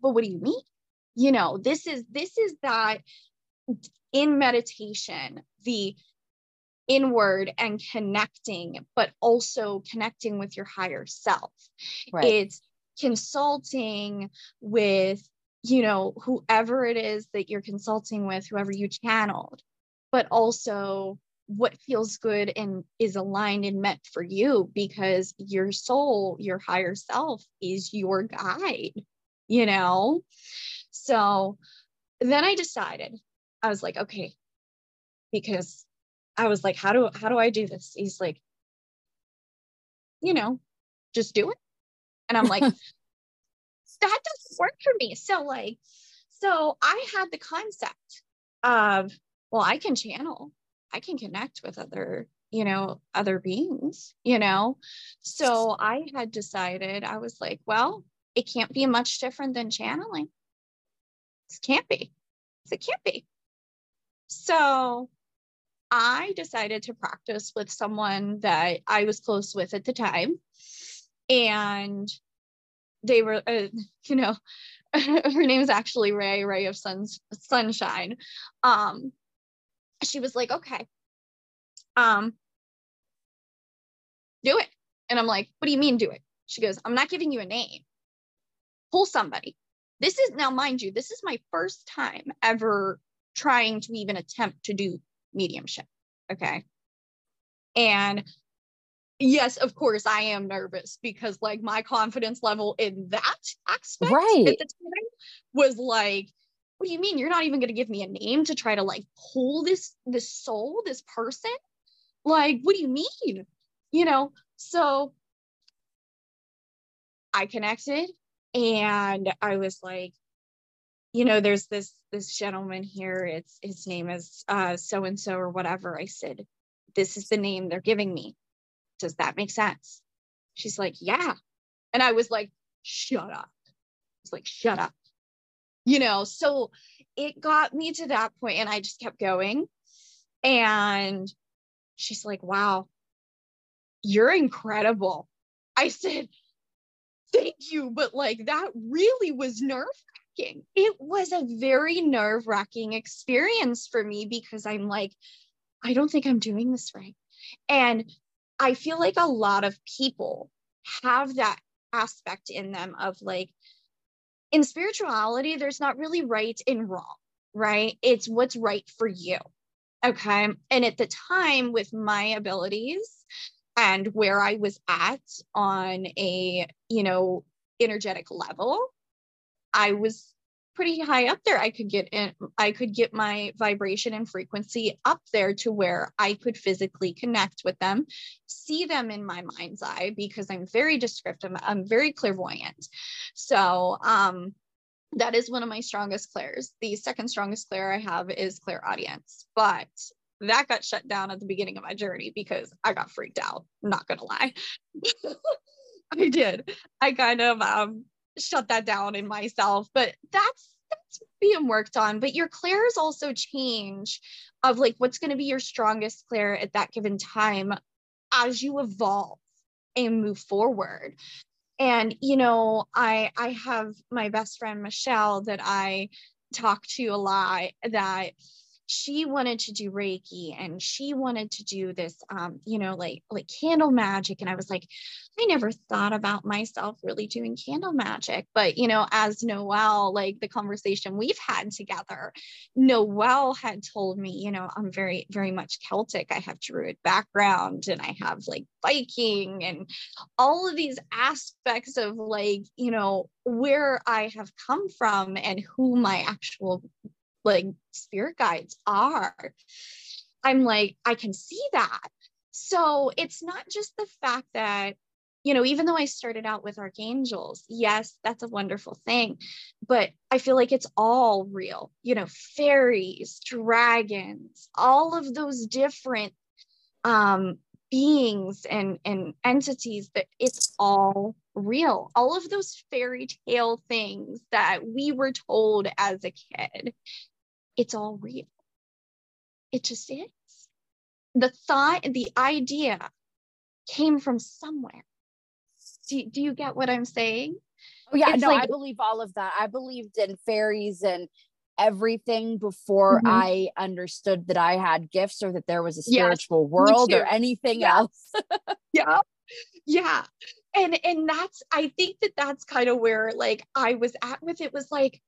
but what do you mean? You know, this is, this is that in meditation, the inward and connecting, but also connecting with your higher self. Right. It's consulting with you know, whoever it is that you're consulting with, whoever you channeled, but also what feels good and is aligned and meant for you because your soul, your higher self is your guide, you know? So then I decided, I was like, okay, because I was like, how do how do I do this? He's like, you know, just do it. And I'm like, that doesn't work for me. So like, so I had the concept of, well, I can channel, I can connect with other, you know, other beings, you know. So I had decided, I was like, well, it can't be much different than channeling. It can't be. It can't be. So I decided to practice with someone that I was close with at the time. And they were, uh, you know, her name is actually Ray, Ray of Suns, Sunshine. Um, she was like, okay, um, do it. And I'm like, what do you mean do it? She goes, I'm not giving you a name. Pull somebody. This is now, mind you, this is my first time ever trying to even attempt to do mediumship. Okay. And yes, of course, I am nervous because like my confidence level in that aspect right. at the time was like, what do you mean? You're not even going to give me a name to try to like pull this this soul, this person? Like, what do you mean? You know, so I connected and I was like, you know, there's this this gentleman here. It's his name is uh so and so or whatever. I said, this is the name they're giving me does that make sense? She's like, Yeah. And I was like, Shut up. It's like, Shut up. You know, so it got me to that point and I just kept going. And she's like, Wow, you're incredible. I said, Thank you. But like, that really was nerve wracking. It was a very nerve wracking experience for me because I'm like, I don't think I'm doing this right. And I feel like a lot of people have that aspect in them of like, in spirituality, there's not really right and wrong, right? It's what's right for you. Okay. And at the time, with my abilities and where I was at on a, you know, energetic level, I was pretty high up there. I could get in i could get my vibration and frequency up there to where i could physically connect with them see them in my mind's eye because i'm very descriptive i'm very clairvoyant. So um that is one of my strongest clairs. The second strongest clair i have is clairaudience but that got shut down at the beginning of my journey because i got freaked out I'm not gonna lie. I did. I kind of um shut that down in myself but that's that's being worked on. But your clairs also change of like what's going to be your strongest clair at that given time as you evolve and move forward. And you know i i have my best friend michelle that i talk to a lot that she wanted to do reiki and she wanted to do this um you know like like candle magic. And i was like i never thought about myself really doing candle magic. But you know as noel like the conversation we've had together noel had told me you know i'm very very much celtic. I have druid background and i have like viking and all of these aspects of like you know where i have come from and who my actual like spirit guides are. I'm like, I can see that. So it's not just the fact that, you know, even though I started out with archangels, yes, that's a wonderful thing, but I feel like it's all real, you know, fairies, dragons, all of those different um, beings and, and entities that it's all real. All of those fairy tale things that we were told as a kid it's all real. It just is. The thought, the idea came from somewhere. Do, do you get what I'm saying? Oh, yeah, it's no, like, I believe all of that. I believed in fairies and everything before mm-hmm. I understood that I had gifts or that there was a spiritual yes, world or anything yeah. else. yeah. Yeah. And and that's I think that that's kind of where like I was at with it was like,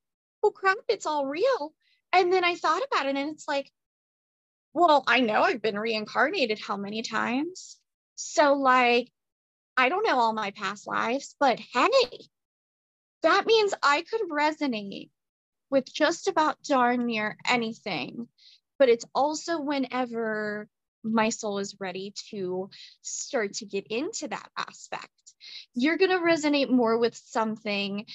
oh crap, it's all real. And then I thought about it and it's like, well, I know I've been reincarnated how many times? So, like, I don't know all my past lives, but hey, that means I could resonate with just about darn near anything. But it's also whenever my soul is ready to start to get into that aspect. You're going to resonate more with something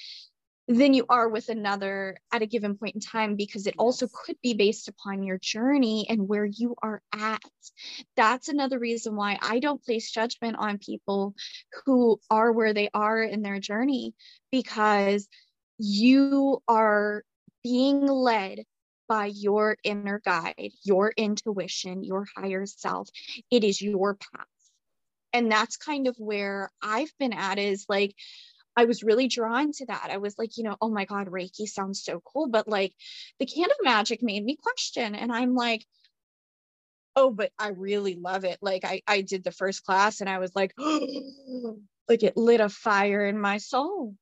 than you are with another at a given point in time because it also could be based upon your journey and where you are at. That's another reason why I don't place judgment on people who are where they are in their journey because you are being led by your inner guide, your intuition, your higher self. It is your path. And that's kind of where I've been at is like, I was really drawn to that. I was like, you know, oh my God, Reiki sounds so cool. But like the candle magic made me question. And I'm like, oh, but I really love it. Like I, I did the first class and I was like, like it lit a fire in my soul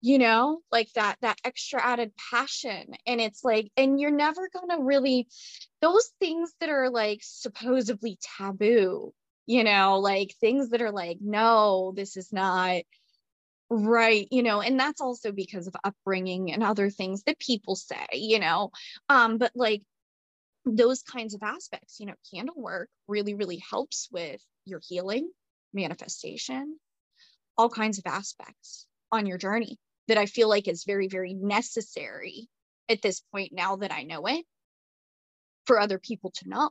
you know like that that extra added passion and it's like and you're never going to really those things that are like supposedly taboo you know like things that are like no this is not Right. You know, and that's also because of upbringing and other things that people say, you know. Um, but like those kinds of aspects, you know, candle work really, really helps with your healing, manifestation, all kinds of aspects on your journey that I feel like is very, very necessary at this point now that I know it for other people to know,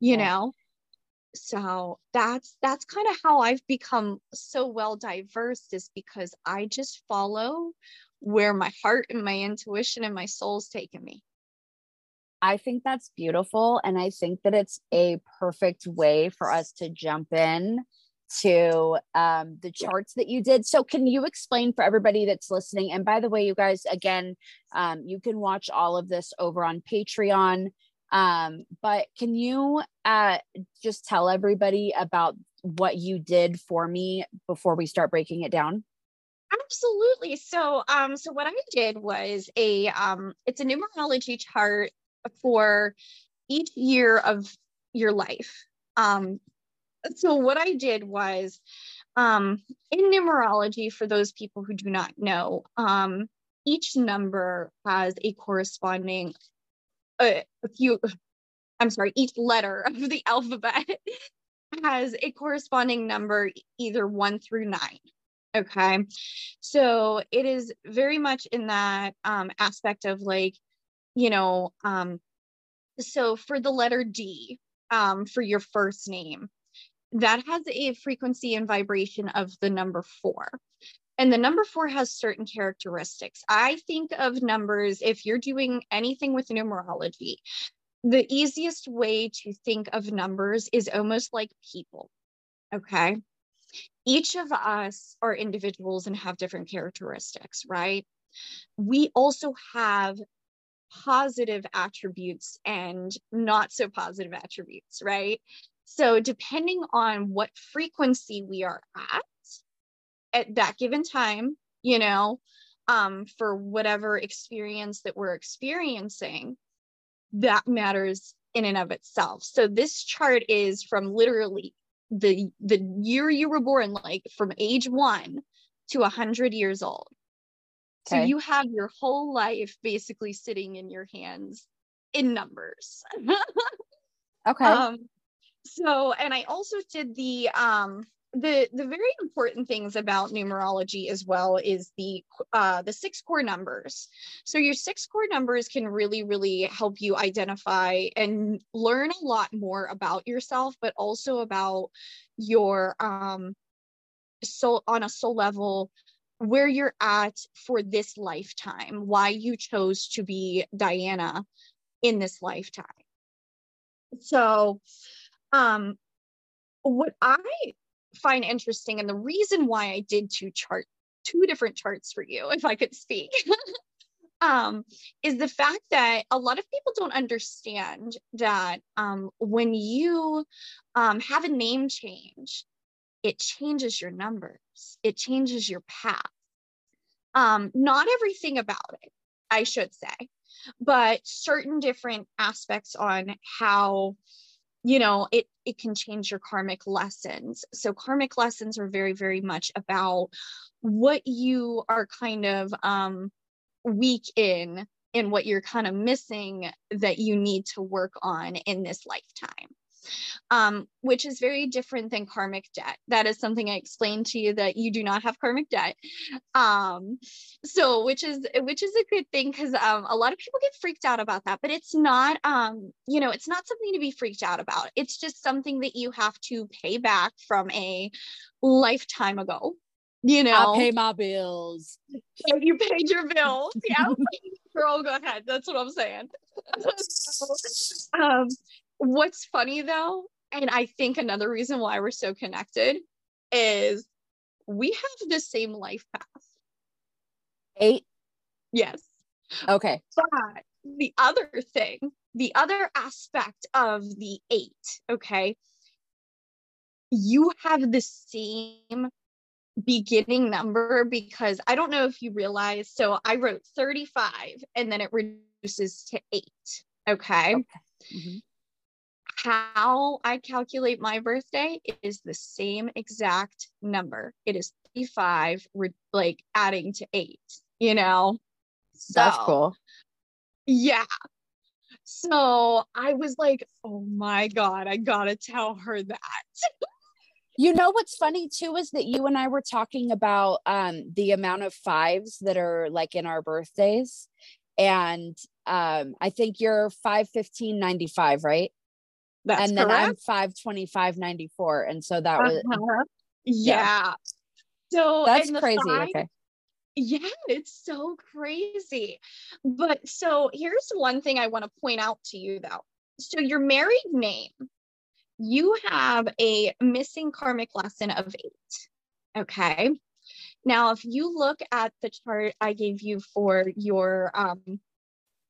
you yeah. know so that's that's kind of how i've become so well diverse is because i just follow where my heart and my intuition and my soul's taken me i think that's beautiful and i think that it's a perfect way for us to jump in to um, the charts that you did. So, can you explain for everybody that's listening? And by the way, you guys, again, um, you can watch all of this over on Patreon. Um, but can you uh, just tell everybody about what you did for me before we start breaking it down? Absolutely. So, um, so what I did was a, um, it's a numerology chart for each year of your life. Um, so what I did was, um, in numerology, for those people who do not know, um, each number has a corresponding a, a few, I'm sorry, each letter of the alphabet has a corresponding number, either one through nine. Okay. So it is very much in that um, aspect of like, you know, um, so for the letter D, um, for your first name, that has a frequency and vibration of the number four. And the number four has certain characteristics. I think of numbers, if you're doing anything with numerology, the easiest way to think of numbers is almost like people. Okay. each of us are individuals and have different characteristics, right? We also have positive attributes and not so positive attributes, right? So, depending on what frequency we are at at that given time, you know, um, for whatever experience that we're experiencing, that matters in and of itself. So, this chart is from literally the the year you were born, like from age one to a hundred years old. Okay. So you have your whole life basically sitting in your hands in numbers. okay. Um, so, and I also did the um the the very important things about numerology as well is the uh the six core numbers so your six core numbers can really really help you identify and learn a lot more about yourself but also about your um soul on a soul level where you're at for this lifetime, why you chose to be Diana in this lifetime. So, um, what I find interesting, and the reason why I did two chart, two different charts for you, if I could speak, um, is the fact that a lot of people don't understand that um, when you um, have a name change, it changes your numbers, it changes your path. Um, not everything about it, I should say, but certain different aspects on how you know it it can change your karmic lessons. So karmic lessons are very very much about what you are kind of um weak in and what you're kind of missing that you need to work on in this lifetime um, which is very different than karmic debt. That is something I explained to you that you do not have karmic debt. Um, so which is which is a good thing because um, a lot of people get freaked out about that, but it's not um, you know, it's not something to be freaked out about. It's just something that you have to pay back from a lifetime ago. You know, I pay my bills. You paid your bills. Yeah. Girl, go ahead. That's what I'm saying. so, um, What's funny though, and I think another reason why we're so connected is we have the same life path. Eight? Yes. Okay. But the other thing, the other aspect of the eight, okay, you have the same beginning number because I don't know if you realize. So I wrote 35 and then it reduces to eight. Okay. okay. Mm-hmm how I calculate my birthday is the same exact number. It is 35, like adding to eight, you know? So, That's cool. Yeah. So I was like, oh my God, I gotta tell her that. you know what's funny too is that you and I were talking about um the amount of fives that are like in our birthdays. And um I think you're 51595, right? That's and then correct. I'm 52594. And so that was uh-huh. yeah. yeah. So that's crazy. Five, okay. Yeah, it's so crazy. But so here's one thing I want to point out to you though. So your married name, you have a missing karmic lesson of eight. Okay. Now, if you look at the chart I gave you for your um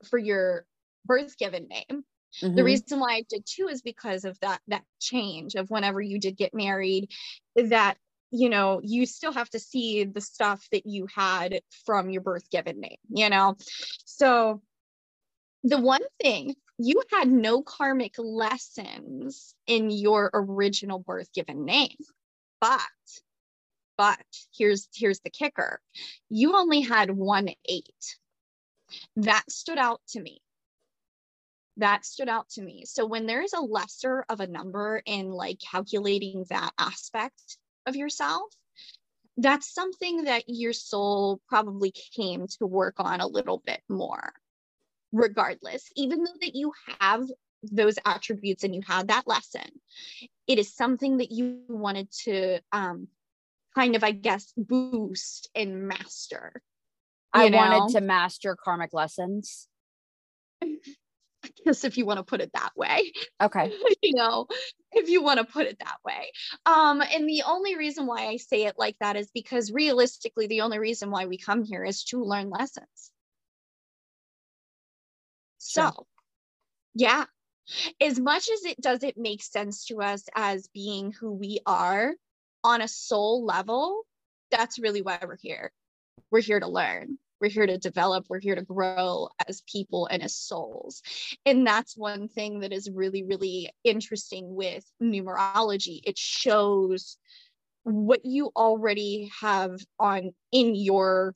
for your birth given name, Mm-hmm. The reason why I did too is because of that that change of whenever you did get married, that you know you still have to see the stuff that you had from your birth given name, you know. So the one thing you had no karmic lessons in your original birth given name, but but here's here's the kicker you only had one eight that stood out to me that stood out to me. So when there's a lesser of a number in like calculating that aspect of yourself, that's something that your soul probably came to work on a little bit more regardless even though that you have those attributes and you had that lesson it is something that you wanted to um kind of i guess boost and master i know? wanted to master karmic lessons I guess if you want to put it that way. Okay. you know, if you want to put it that way. Um, and the only reason why I say it like that is because realistically, the only reason why we come here is to learn lessons. So, yeah, as much as it doesn't make sense to us as being who we are on a soul level, that's really why we're here. We're here to learn. We're here to develop. We're here to grow as people and as souls. And that's one thing that is really, really interesting with numerology. It shows what you already have on in your,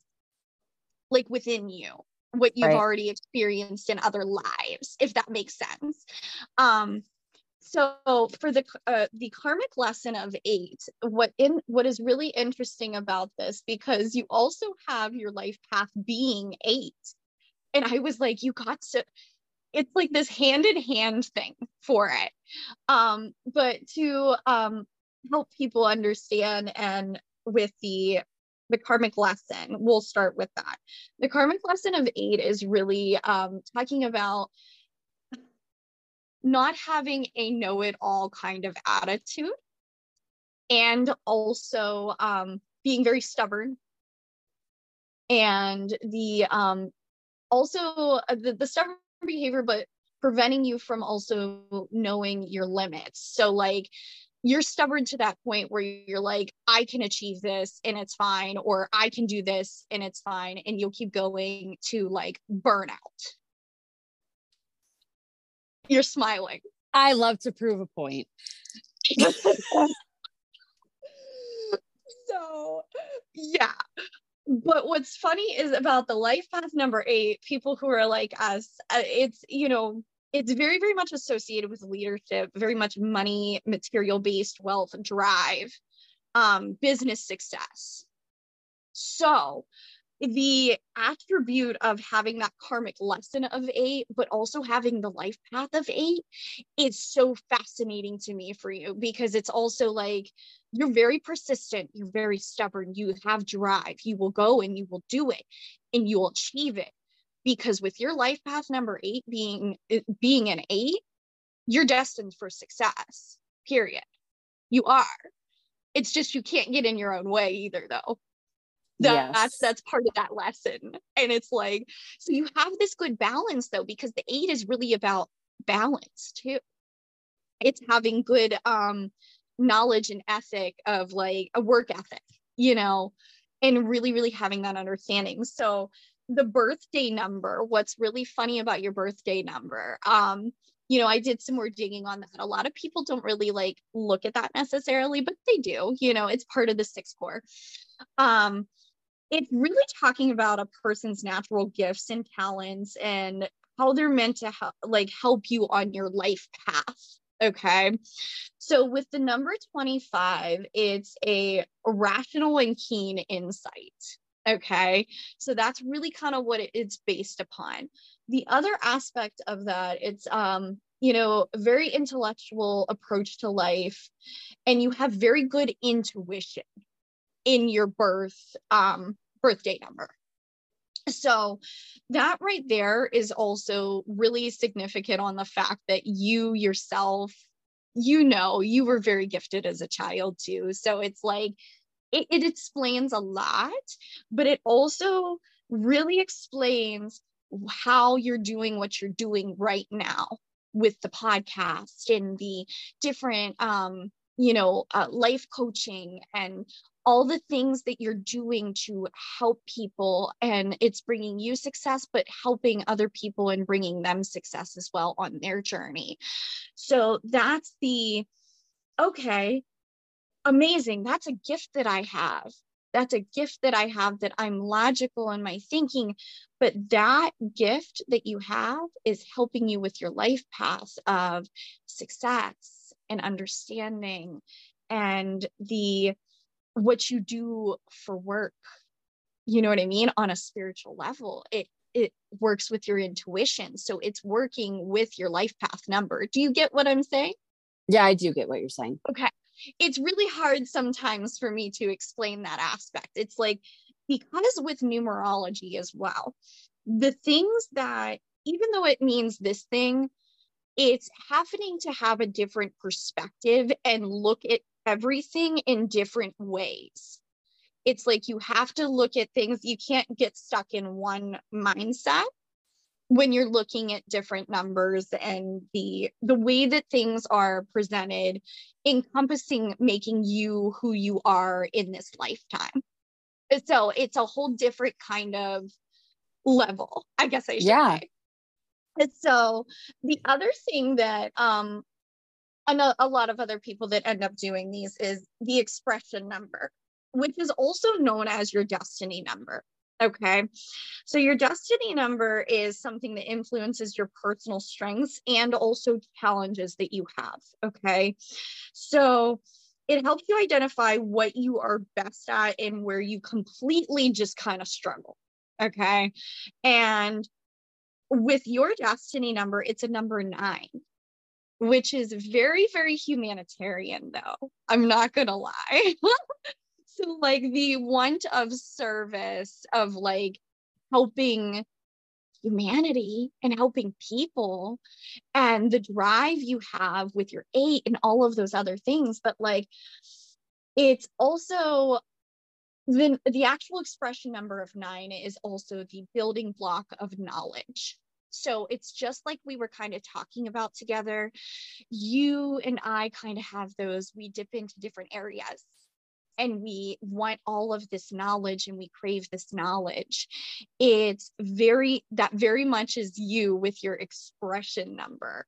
like within you what you've Right. already experienced in other lives if that makes sense um so for the uh, the karmic lesson of eight what in what is really interesting about this because you also have your life path being eight. And i was like you got to it's like this hand in hand thing for it. Um but to um help people understand and with the the karmic lesson we'll start with that. The karmic lesson of eight is really um talking about not having a know-it-all kind of attitude and also um being very stubborn. And the um also uh, the, the stubborn behavior but preventing you from also knowing your limits. So like you're stubborn to that point where you're like i can achieve this and it's fine or i can do this and it's fine and you'll keep going to like burnout you're smiling. I love to prove a point. so yeah. But what's funny is about the life path number eight people who are like us uh, it's you know it's very very much associated with leadership very much money material based wealth drive um business success. So the attribute of having that karmic lesson of eight but also having the life path of eight is so fascinating to me for you because it's also like you're very persistent you're very stubborn you have drive you will go and you will do it and you will achieve it. Because with your life path number eight being being an eight you're destined for success period. You are. It's just you can't get in your own way either though that, Yes. that's that's part of that lesson. And it's like so you have this good balance though because the eight is really about balance too. It's having good um knowledge and ethic of like a work ethic you know and really really having that understanding. So the birthday number what's really funny about your birthday number um you know i did some more digging on that. A lot of people don't really like look at that necessarily but they do you know it's part of the six core. Um it's really talking about a person's natural gifts and talents and how they're meant to help like help you on your life path okay? So with the number 25 it's a rational and keen insight okay? So that's really kind of what it's based upon. The other aspect of that it's um you know very intellectual approach to life and you have very good intuition in your birth um birthday number. So that right there is also really significant on the fact that you yourself you know you were very gifted as a child too. So it's like it, it explains a lot but it also really explains how you're doing what you're doing right now with the podcast and the different um you know uh, life coaching and all the things that you're doing to help people and it's bringing you success but helping other people and bringing them success as well on their journey. So that's the okay amazing. That's a gift that i have. That's a gift that i have that i'm logical in my thinking but that gift that you have is helping you with your life path of success and understanding and the what you do for work. You know what i mean? On a spiritual level it it works with your intuition. So it's working with your life path number. Do you get what i'm saying? Yeah, I do get what you're saying. okay. It's really hard sometimes for me to explain that aspect. It's like because with numerology as well the things that even though it means this thing, it's happening to have a different perspective and look at everything in different ways. It's like you have to look at things, you can't get stuck in one mindset when you're looking at different numbers and the the way that things are presented encompassing making you who you are in this lifetime so it's a whole different kind of level i guess i should yeah say. and so the other thing that um a, a lot of other people that end up doing these is the expression number which is also known as your destiny number Okay. So your destiny number is something that influences your personal strengths and also challenges that you have. Okay. So it helps you identify what you are best at and where you completely just kind of struggle. Okay. And with your destiny number, it's a number nine, which is very, very humanitarian, though. I'm not going to lie. so like the want of service of like helping humanity and helping people and the drive you have with your eight and all of those other things but like it's also the, the actual expression number of nine is also the building block of knowledge so it's just like we were kind of talking about together. You and i kind of have those we dip into different areas and we want all of this knowledge and we crave this knowledge. It's very that very much is you with your expression number.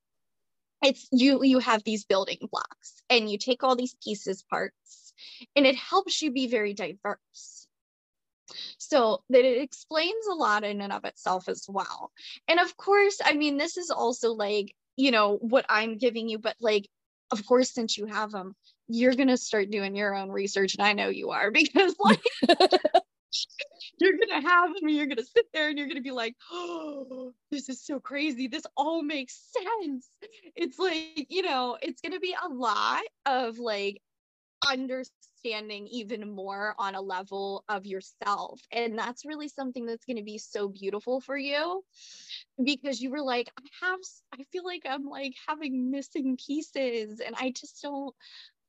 It's you you have these building blocks and you take all these pieces parts and it helps you be very diverse so that it explains a lot in and of itself as well and of course i mean this is also like you know what i'm giving you but like of course since you have them you're going to start doing your own research. And I know you are because, like, you're going to have them and you're going to sit there and you're going to be like, oh, this is so crazy. This all makes sense. It's like, you know, it's going to be a lot of like understanding even more on a level of yourself. And that's really something that's going to be so beautiful for you because you were like, I have, I feel like I'm like having missing pieces and I just don't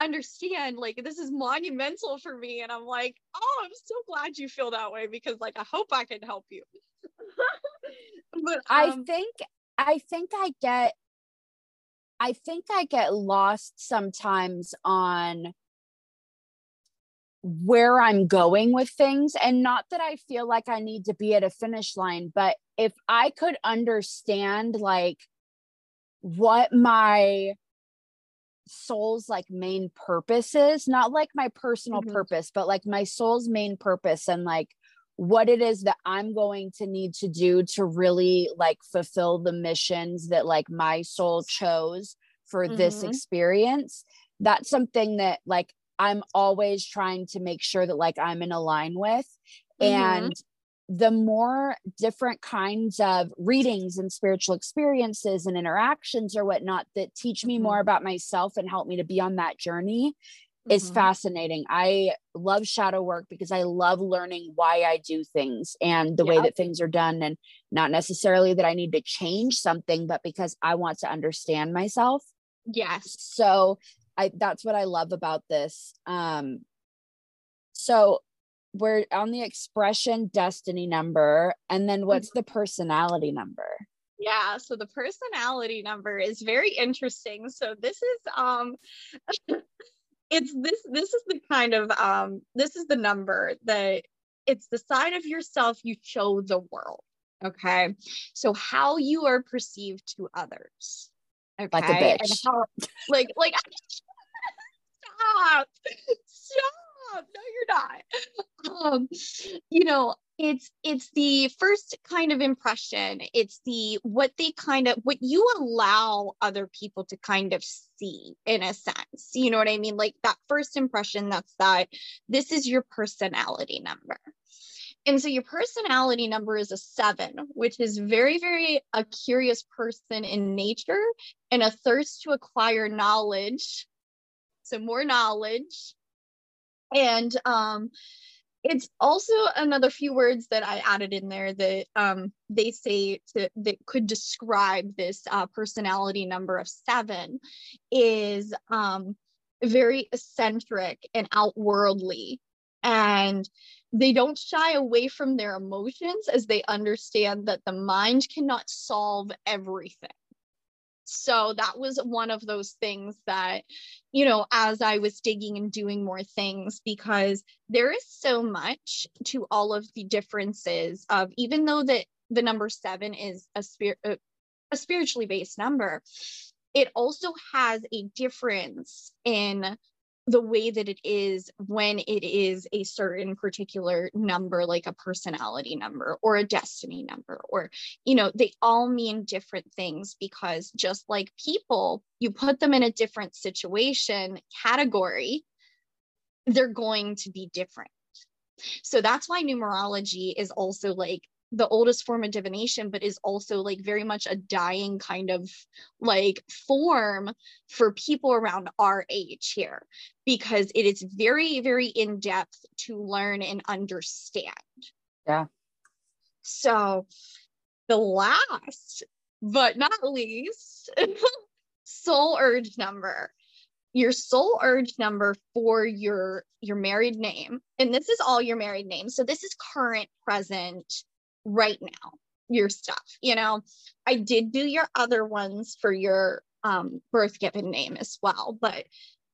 understand like this is monumental for me and i'm like oh i'm so glad you feel that way because like i hope i can help you but um, i think i think i get i think i get lost sometimes on where i'm going with things and not that i feel like i need to be at a finish line but if i could understand like what my soul's like main purpose is not like my personal mm-hmm. purpose but like my soul's main purpose and like what it is that i'm going to need to do to really like fulfill the missions that like my soul chose for mm-hmm. this experience that's something that like i'm always trying to make sure that like i'm in a line with mm-hmm. and the more different kinds of readings and spiritual experiences and interactions or whatnot that teach me mm-hmm. more about myself and help me to be on that journey mm-hmm. is fascinating. I love shadow work because I love learning why I do things and the yep. way that things are done. And not necessarily that I need to change something, but because I want to understand myself. Yes. So I that's what I love about this. Um so we're on the expression destiny number and then what's the personality number? Yeah so the personality number is very interesting so this is um it's this this is the kind of um this is the number that it's the side of yourself you show the world okay? So how you are perceived to others okay like a bitch how, like like stop stop no, you're not. Um, you know, it's it's the first kind of impression. It's the what they kind of what you allow other people to kind of see in a sense. You know what I mean? Like that first impression, that's that this is your personality number. And so your personality number is a seven, which is very, very a curious person in nature and a thirst to acquire knowledge. So more knowledge, and um it's also another few words that I added in there that um, they say to, that could describe this uh, personality number of seven is um, very eccentric and outworldly. And they don't shy away from their emotions as they understand that the mind cannot solve everything. So that was one of those things that you know as i was digging and doing more things because there is so much to all of the differences of even though that the number 7 is a spirit uh, a spiritually based number it also has a difference in the way that it is when it is a certain particular number like a personality number or a destiny number or you know they all mean different things because just like people you put them in a different situation category they're going to be different. So that's why numerology is also like the oldest form of divination but is also like very much a dying kind of like form for people around our age here because it is very very in depth to learn and understand. Yeah. So the last but not least soul urge number. Your soul urge number for your your married name and this is all your married name. So this is current present right now your stuff you know? I did do your other ones for your um, birth given name as well but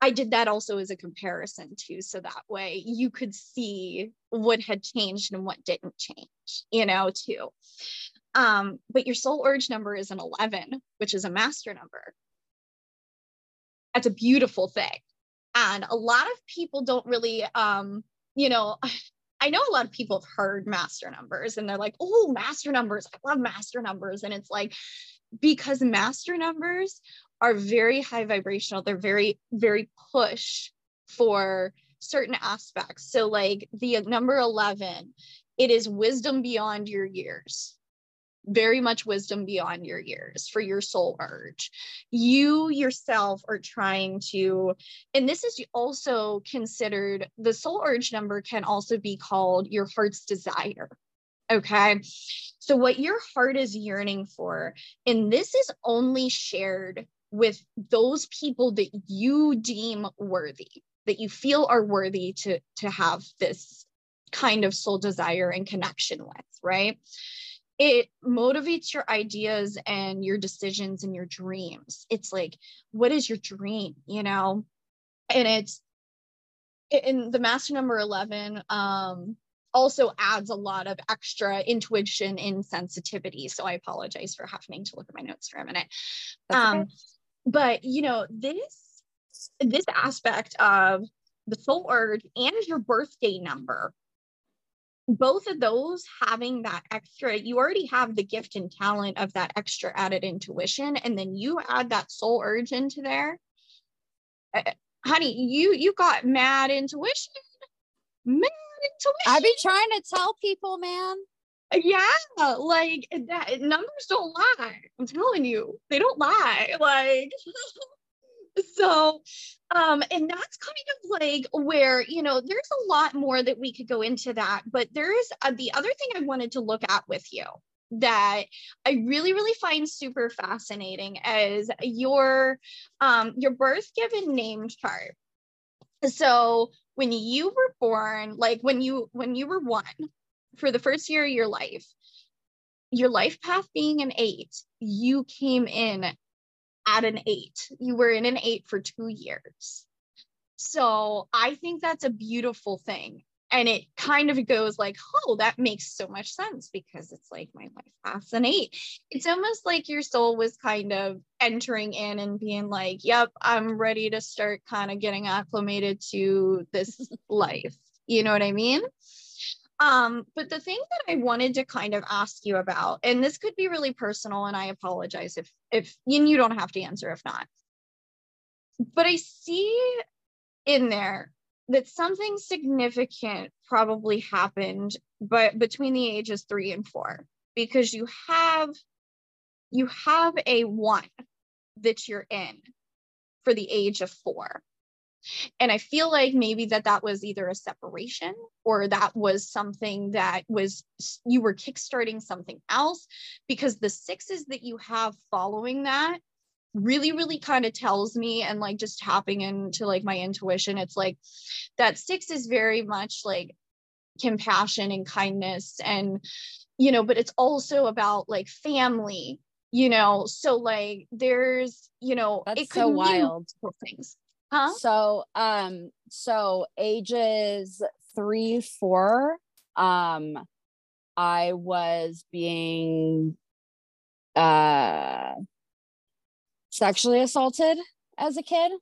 i did that also as a comparison too so that way you could see what had changed and what didn't change you know too. Um, but your soul urge number is an 11 which is a master number. That's a beautiful thing. And a lot of people don't really um, you know I know a lot of people have heard master numbers and they're like, oh, master numbers. I love master numbers. And it's like, because master numbers are very high vibrational, they're very, very push for certain aspects. So, like the number 11, it is wisdom beyond your years very much wisdom beyond your years for your soul urge. You yourself are trying to, and this is also considered the soul urge number can also be called your heart's desire. Okay. So, what your heart is yearning for, and this is only shared with those people that you deem worthy, that you feel are worthy to, to have this kind of soul desire and connection with, right? It motivates your ideas and your decisions and your dreams. It's like, what is your dream? You know? And it's in the master number 11, um, also adds a lot of extra intuition and sensitivity. So I apologize for having to look at my notes for a minute. Um, but you know, this this aspect of the soul urge and your birthday number both of those having that extra you already have the gift and talent of that extra added intuition and then you add that soul urge into there. Uh, honey you you got mad intuition? Mad intuition i be trying to tell people man. Yeah like that numbers don't lie. I'm telling you they don't lie. Like so um and that's kind of like where you know there's a lot more that we could go into that but there is uh, the other thing i wanted to look at with you that I really, really find super fascinating is your um, your birth given name chart. So when you were born, like when you when you were one, for the first year of your life, your life path being an eight, you came in at an eight. You were in an eight for two years. So I think that's a beautiful thing. And it kind of goes like, oh, that makes so much sense because it's like my life paths an eight. It's almost like your soul was kind of entering in and being like, yep, I'm ready to start kind of getting acclimated to this life. You know what I mean? Um, but the thing that I wanted to kind of ask you about, and this could be really personal, and I apologize if if and you don't have to answer if not. But I see in there that something significant probably happened but between the ages three and four because you have you have a one that you're in for the age of four and i feel like maybe that that was either a separation or that was something that was you were kickstarting something else because the sixes that you have following that really really kind of tells me and like just tapping into like my intuition it's like that six is very much like compassion and kindness and you know but it's also about like family you know? So like there's you know That's it could so wild. things huh so um so ages three four um i was being uh sexually assaulted as a kid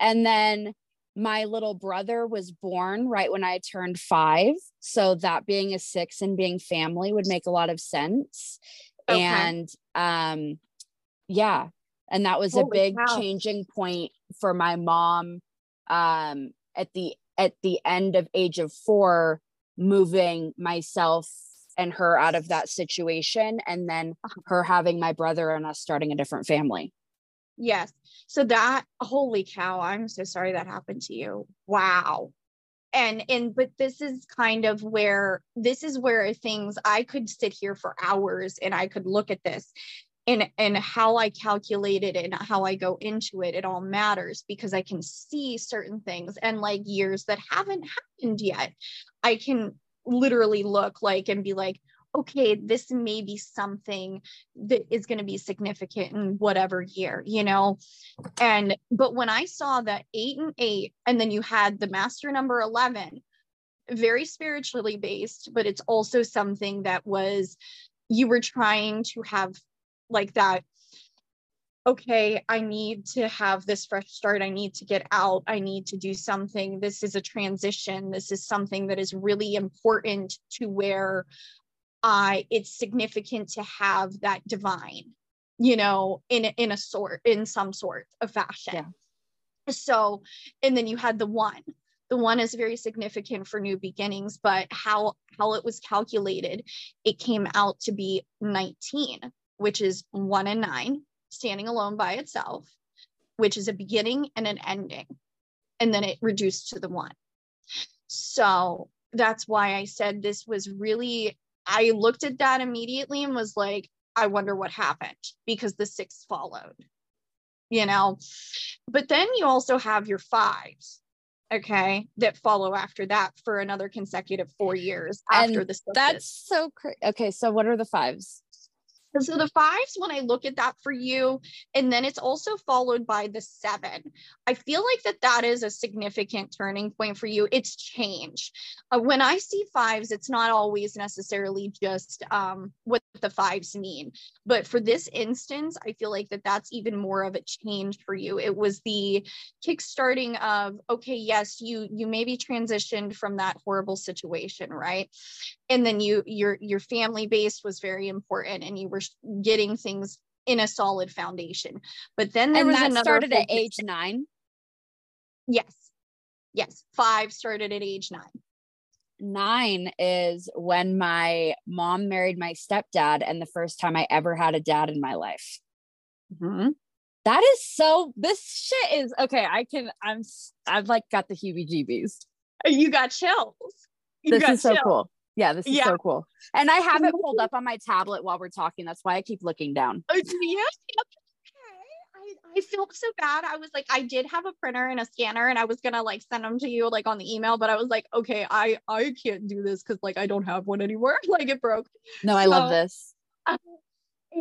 and then my little brother was born right when I turned five. So that being a six and being family would make a lot of sense. Okay. And um, yeah. And that was Holy a big cow. changing point for my mom um, at the at the end of age of four, moving myself and her out of that situation and then her having my brother and us starting a different family. Yes. So that holy cow, I'm so sorry that happened to you. Wow. And and but this is kind of where this is where things I could sit here for hours and I could look at this and and how I calculate it and how I go into it, it all matters because I can see certain things and like years that haven't happened yet. I can literally look like and be like, okay, this may be something that is going to be significant in whatever year, you know? And, but when I saw that eight and eight, and then you had the master number 11, very spiritually based, but it's also something that was, you were trying to have like that okay, I need to have this fresh start. I need to get out. I need to do something. This is a transition. This is something that is really important to where I it's significant to have that divine, you know, in in a sort in some sort of fashion. Yeah. So, and then you had the one. The one is very significant for new beginnings, but how how it was calculated, it came out to be 19, which is one and nine, standing alone by itself, which is a beginning and an ending. And then it reduced to the one. So that's why I said this was really I looked at that immediately and was like, I wonder what happened because the six followed, you know. But then you also have your fives, okay, that follow after that for another consecutive four years after and the sixes. That's so crazy. Okay, so what are the fives? So the fives, when I look at that for you, and then it's also followed by the seven, I feel like that that is a significant turning point for you. It's change. Uh, when I see fives, it's not always necessarily just um, what the fives mean, but for this instance, I feel like that that's even more of a change for you. It was the kickstarting of okay, yes, you you maybe transitioned from that horrible situation, right? And then you your your family base was very important and you were getting things in a solid foundation. But then there and was that another started at age nine? Yes. Yes. Five started at age nine. Nine is when my mom married my stepdad and the first time i ever had a dad in my life. Mm-hmm. that is so this shit is okay i can i'm i've like got the heebie jeebies you got chills. You this got is chills. so cool yeah, this is yeah. so cool. And I have it pulled up on my tablet while we're talking. That's why I keep looking down. Oh, yeah, I, I felt so bad. I was like, I did have a printer and a scanner, and I was gonna like send them to you like on the email, but I was like, okay, I I can't do this because like I don't have one anymore. like it broke. No, I so, love this. Um,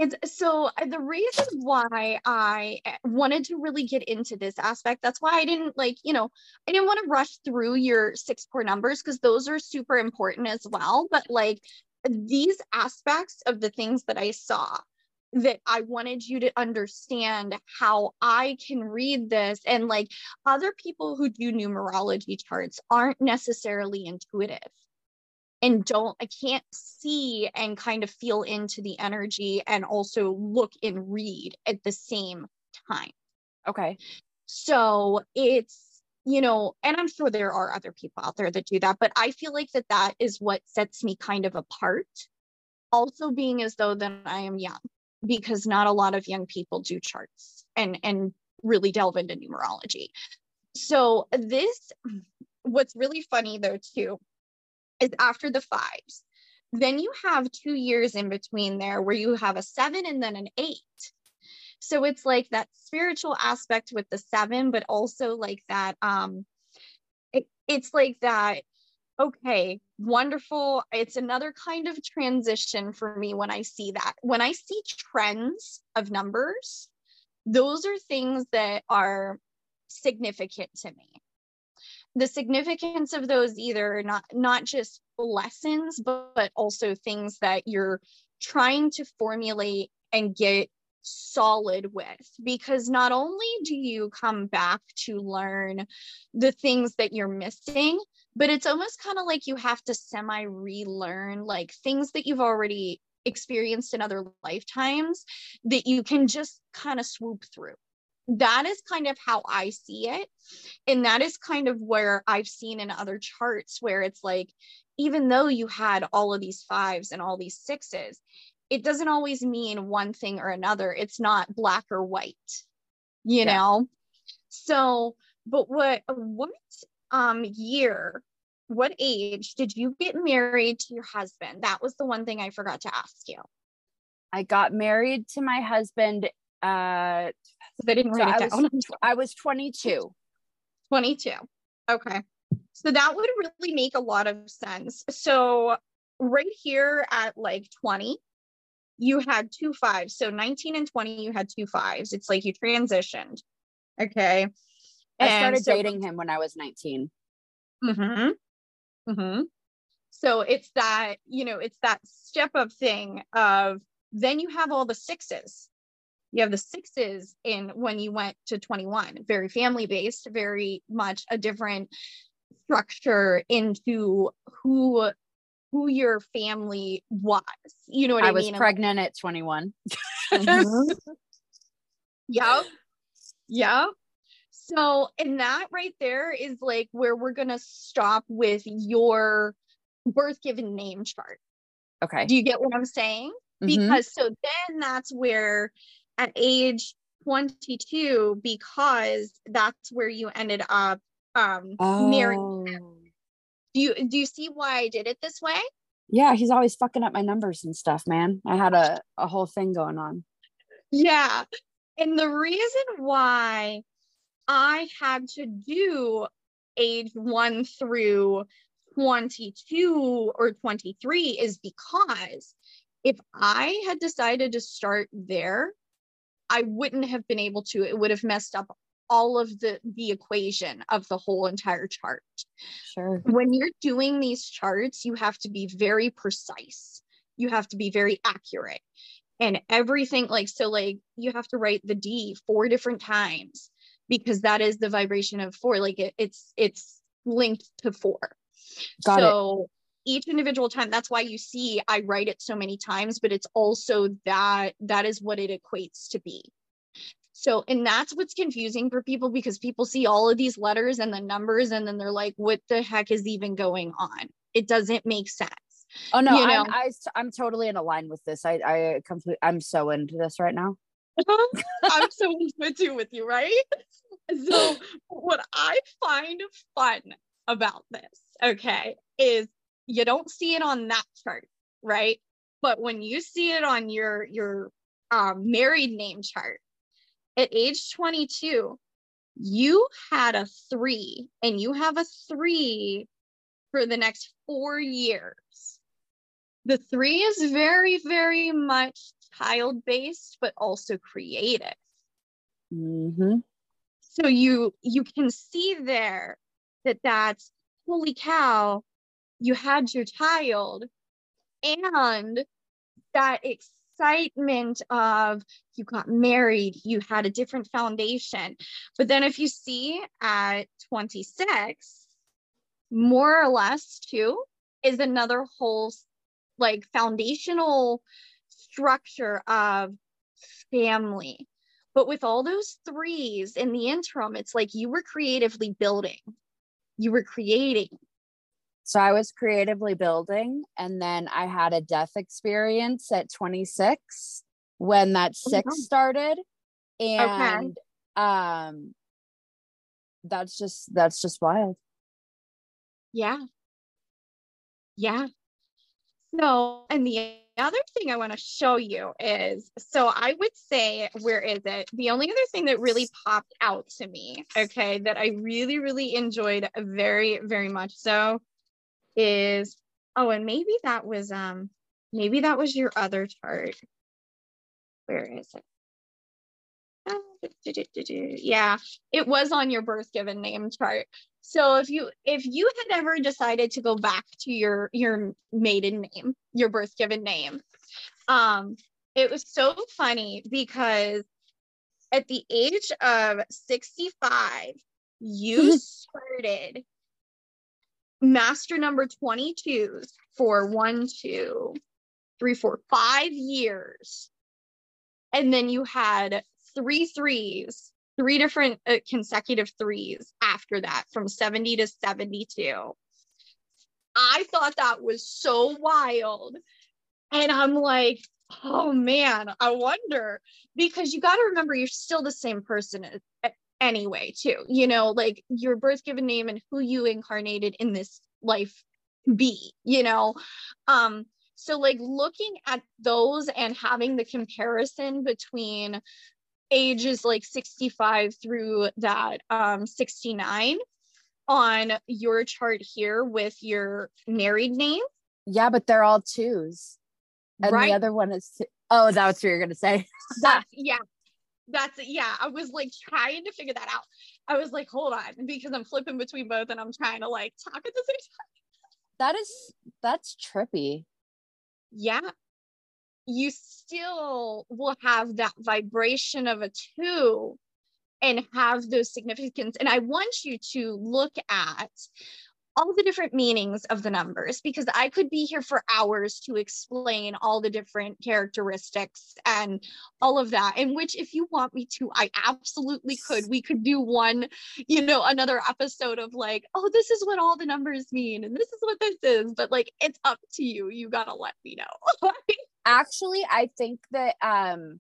it's so uh, the reason why I eh, wanted to really get into this aspect, that's why I didn't like, you know, I didn't want to rush through your six core numbers because those are super important as well. But like these aspects of the things that I saw that I wanted you to understand how I can read this and like other people who do numerology charts aren't necessarily intuitive and don't i can't see and kind of feel into the energy and also look and read at the same time. Okay. So it's you know and i'm sure there are other people out there that do that but i feel like that that is what sets me kind of apart. Also being as though that i am young because not a lot of young people do charts and and really delve into numerology. So this what's really funny though too is after the fives, then you have two years in between there where you have a seven and then an eight. So it's like that spiritual aspect with the seven, but also like that um it, it's like that okay, wonderful. It's another kind of transition for me when I see that. When I see trends of numbers, those are things that are significant to me. The significance of those either not not just lessons, but, but also things that you're trying to formulate and get solid with. Because not only do you come back to learn the things that you're missing but it's almost kind of like you have to semi relearn like things that you've already experienced in other lifetimes that you can just kind of swoop through that is kind of how I see it. And that is kind of where I've seen in other charts where it's like, even though you had all of these fives and all these sixes, it doesn't always mean one thing or another. It's not black or white, you yeah. know? So, but what, what um year, what age did you get married to your husband? That was the one thing I forgot to ask you. I got married to my husband uh they didn't write so it down. Was, I was 22. 22. Okay. So that would really make a lot of sense. So right here at like 20, you had two fives. So 19 and 20, you had two fives. It's like you transitioned. Okay. I started so, dating him when I was 19. Mm-hmm. Mm-hmm. So it's that, you know, it's that step up thing of then you have all the sixes you have the sixes in when you went to 21 very family based very much a different structure into who who your family was you know what i, mean? I was mean? pregnant at 21 mm-hmm. yep yep so and that right there is like where we're gonna stop with your birth given name chart okay do you get what i'm saying mm-hmm. because so then that's where at age 22 because that's where you ended up um oh. marrying him. Do you do you see why I did it this way? Yeah, he's always fucking up my numbers and stuff, man. I had a, a whole thing going on. Yeah. And the reason why I had to do age one through 22 or 23 is because if I had decided to start there, I wouldn't have been able to. It would have messed up all of the the equation of the whole entire chart. Sure. When you're doing these charts, you have to be very precise. You have to be very accurate. And everything like so like you have to write the D four different times because that is the vibration of four like it, it's it's linked to four. Got so it each individual time that's why you see i write it so many times but it's also that that is what it equates to be. So and that's what's confusing for people because people see all of these letters and the numbers and then they're like what the heck is even going on? It doesn't make sense. Oh no you know? I'm, I, i'm totally in a line with this. I i completely i'm so into this right now. I'm so into it with you right? So what i find fun about this okay is you don't see it on that chart, right? But when you see it on your your um, married name chart at age 22, you had a three and you have a three for the next four years. The three is very, very much child based, but also creative. Mm-hmm. So you you can see there that that's holy cow you had your child and that excitement of you got married, you had a different foundation. But then if you see at 26, more or less too, is another whole like foundational structure of family. But with all those threes in the interim, it's like you were creatively building, you were creating, so I was creatively building, and then I had a death experience at 26 when that oh, six started. And okay. um that's just that's just wild yeah yeah so and the other thing i want to show you is so i would say where is it the only other thing that really popped out to me okay that i really really enjoyed very very much so is oh and maybe that was um maybe that was your other chart. Where is it? Yeah it was on your birth given name chart. So if you if you had ever decided to go back to your your maiden name your birth given name um it was so funny because at the age of 65 you started master number 22s for one two three four five years and then you had three threes, three different uh, consecutive threes after that from 70 to 72. I thought that was so wild. And I'm like, oh man, I wonder because you got to remember you're still the same person anyway, too. You know, like your birth given name and who you incarnated in this life be, you know. Um so like looking at those and having the comparison between ages like 65 through that um 69 on your chart here with your married name. Yeah, but they're all twos. And right. the other one is two. oh, that's what you're gonna say. that's yeah. That's yeah. I was like trying to figure that out. I was like, hold on, because I'm flipping between both and I'm trying to like talk at the same time. That is that's trippy. Yeah you still will have that vibration of a two and have those significance. And I want you to look at all the different meanings of the numbers because I could be here for hours to explain all the different characteristics and all of that. In which, if you want me to, I absolutely could. We could do one, you know, another episode of like, oh, this is what all the numbers mean and this is what this is. But like, it's up to you. You got to let me know. actually i think that um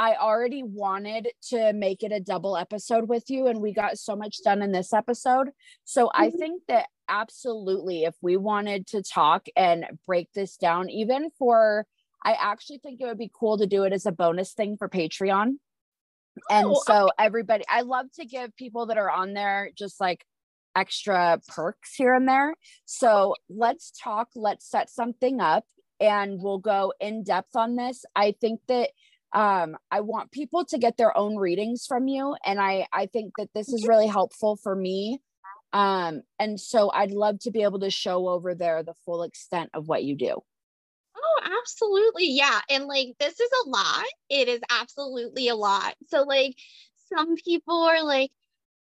i already wanted to make it a double episode with you and we got so much done in this episode so mm-hmm. i think that absolutely if we wanted to talk and break this down even for i actually think it would be cool to do it as a bonus thing for patreon and oh, so okay. everybody i love to give people that are on there just like extra perks here and there so let's talk let's set something up and we'll go in depth on this. I think that um, I want people to get their own readings from you, and I I think that this is really helpful for me. Um, and so I'd love to be able to show over there the full extent of what you do. Oh, absolutely. Yeah. And like, this is a lot. It is absolutely a lot. So, like, some people are like,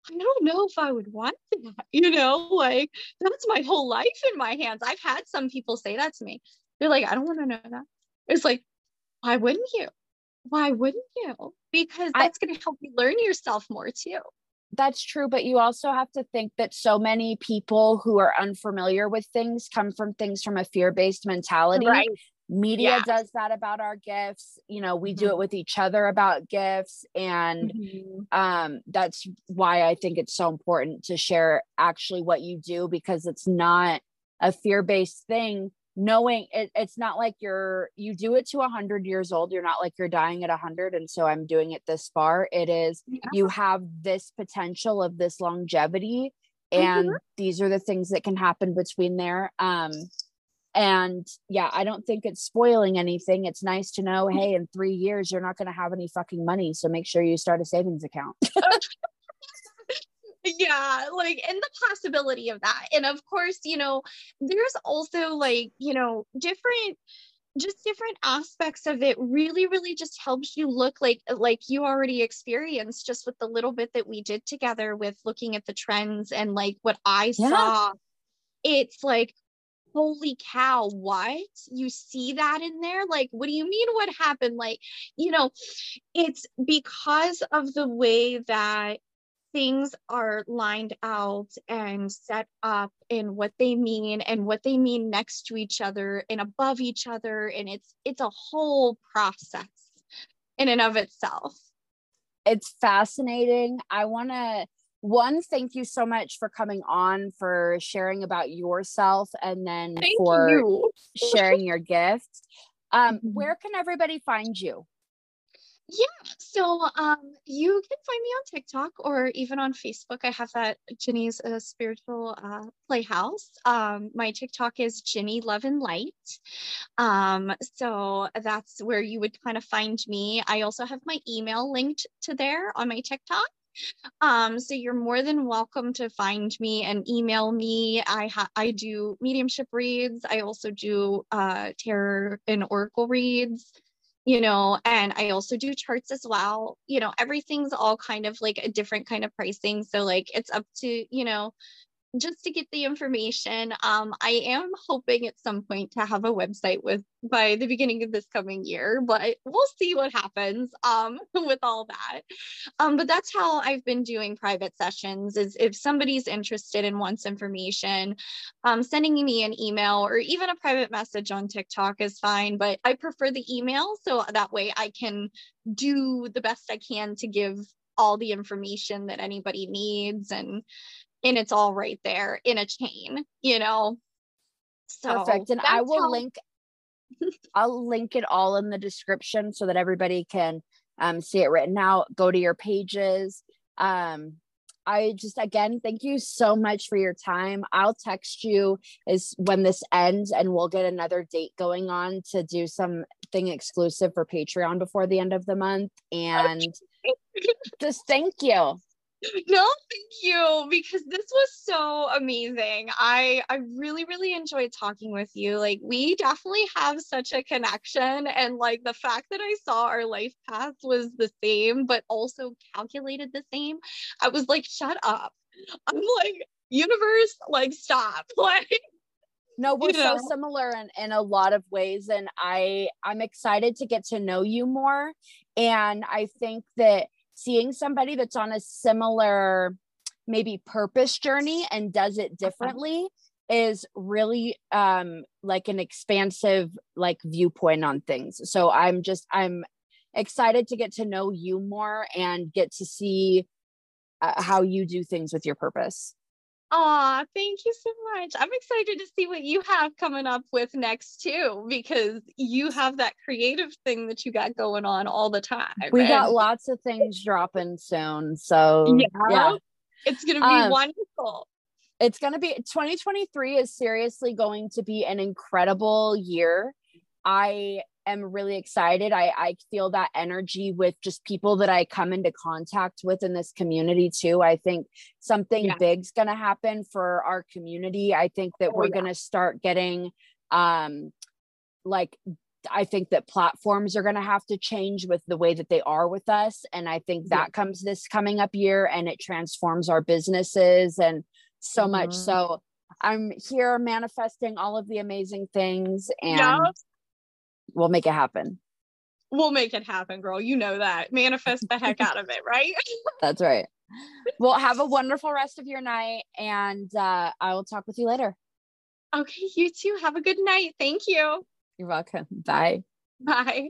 I don't know if I would want that, you know, like that's my whole life in my hands. I've had some people say that to me. They're like, I don't want to know that. It's like, why wouldn't you? Why wouldn't you? Because that's going to help you learn yourself more too. That's true. But you also have to think that so many people who are unfamiliar with things come from things from a fear based mentality. Right. Media yeah. does that about our gifts. You know, we mm-hmm. do it with each other about gifts. And mm-hmm. um, that's why I think it's so important to share actually what you do because it's not a fear based thing knowing it, it's not like you're you do it to 100 years old you're not like you're dying at 100 and so i'm doing it this far it is yeah. you have this potential of this longevity and mm-hmm. these are the things that can happen between there um and yeah i don't think it's spoiling anything it's nice to know hey in three years you're not going to have any fucking money so make sure you start a savings account yeah like and the possibility of that and of course you know there's also like you know different just different aspects of it really really just helps you look like like you already experienced just with the little bit that we did together with looking at the trends and like what i yeah. saw. It's like holy cow what? You see that in there? Like what do you mean what happened? Like you know it's because of the way that things are lined out and set up in what they mean and what they mean next to each other and above each other and it's it's a whole process in and of itself it's fascinating i want to one, thank you so much for coming on, for sharing about yourself, and then Thank for you. sharing your gift. Um, Mhm. where can everybody find you? Yeah, so um, you can find me on TikTok or even on Facebook. I have that Ginny's uh, Spiritual uh, Playhouse. Um, my TikTok is Ginny Love and Light. Um, so that's where you would kind of find me. I also have my email linked to there on my TikTok. Um, so you're more than welcome to find me and email me. I ha- I do mediumship reads. I also do uh, tarot and oracle reads you know, and I also do charts as well. You know, everything's all kind of like a different kind of pricing. So, like, it's up to, you know, just to get the information. Um, I am hoping at some point to have a website with by the beginning of this coming year, but we'll see what happens um, with all that. Um, but that's how I've been doing private sessions. Is if somebody's interested and wants information, um, sending me an email or even a private message on TikTok is fine. But I prefer the email so that way I can do the best I can to give all the information that anybody needs and and it's all right there in a chain, you know. So Perfect. And I will how- link I'll link it all in the description so that everybody can um, see it written out, go to your pages. Um, I just again thank you so much for your time. I'll text you is when this ends and we'll get another date going on to do something exclusive for Patreon before the end of the month. And just thank you. No, thank you because this was so amazing. I I really really enjoyed talking with you. Like we definitely have such a connection and like the fact that I saw our life path was the same but also calculated the same. I was like shut up. I'm like universe like stop. Like No, we're You know. so similar in, in a lot of ways. And I I'm excited to get to know you more. And I think that seeing somebody that's on a similar maybe purpose journey and does it differently is really um like an expansive like viewpoint on things. So I'm just I'm excited to get to know you more and get to see uh, how you do things with your purpose. Aw, thank you so much. I'm excited to see what you have coming up with next too, because you have that creative thing that you got going on all the time. we got lots of things dropping soon so Yeah. yeah, it's gonna be Um, wonderful. it's going to be 2023 is seriously going to be an incredible year i am really excited i i feel that energy with just people that i come into contact with in this community too i think something Yeah. big's going to happen for our community i think that Oh, we're yeah. going to start getting um like I think that platforms are going to have to change with the way that they are with us. And I think Yeah. that comes this coming up year and it transforms our businesses and so much. Mhm. So I'm here manifesting all of the amazing things and Yeah. We'll make it happen. We'll make it happen, girl. You know that. Manifest the heck out of it, right? That's right. Well, have a wonderful rest of your night and uh, I will talk with you later. okay, you too. Have a good night. Thank you. You're welcome. Bye. Bye.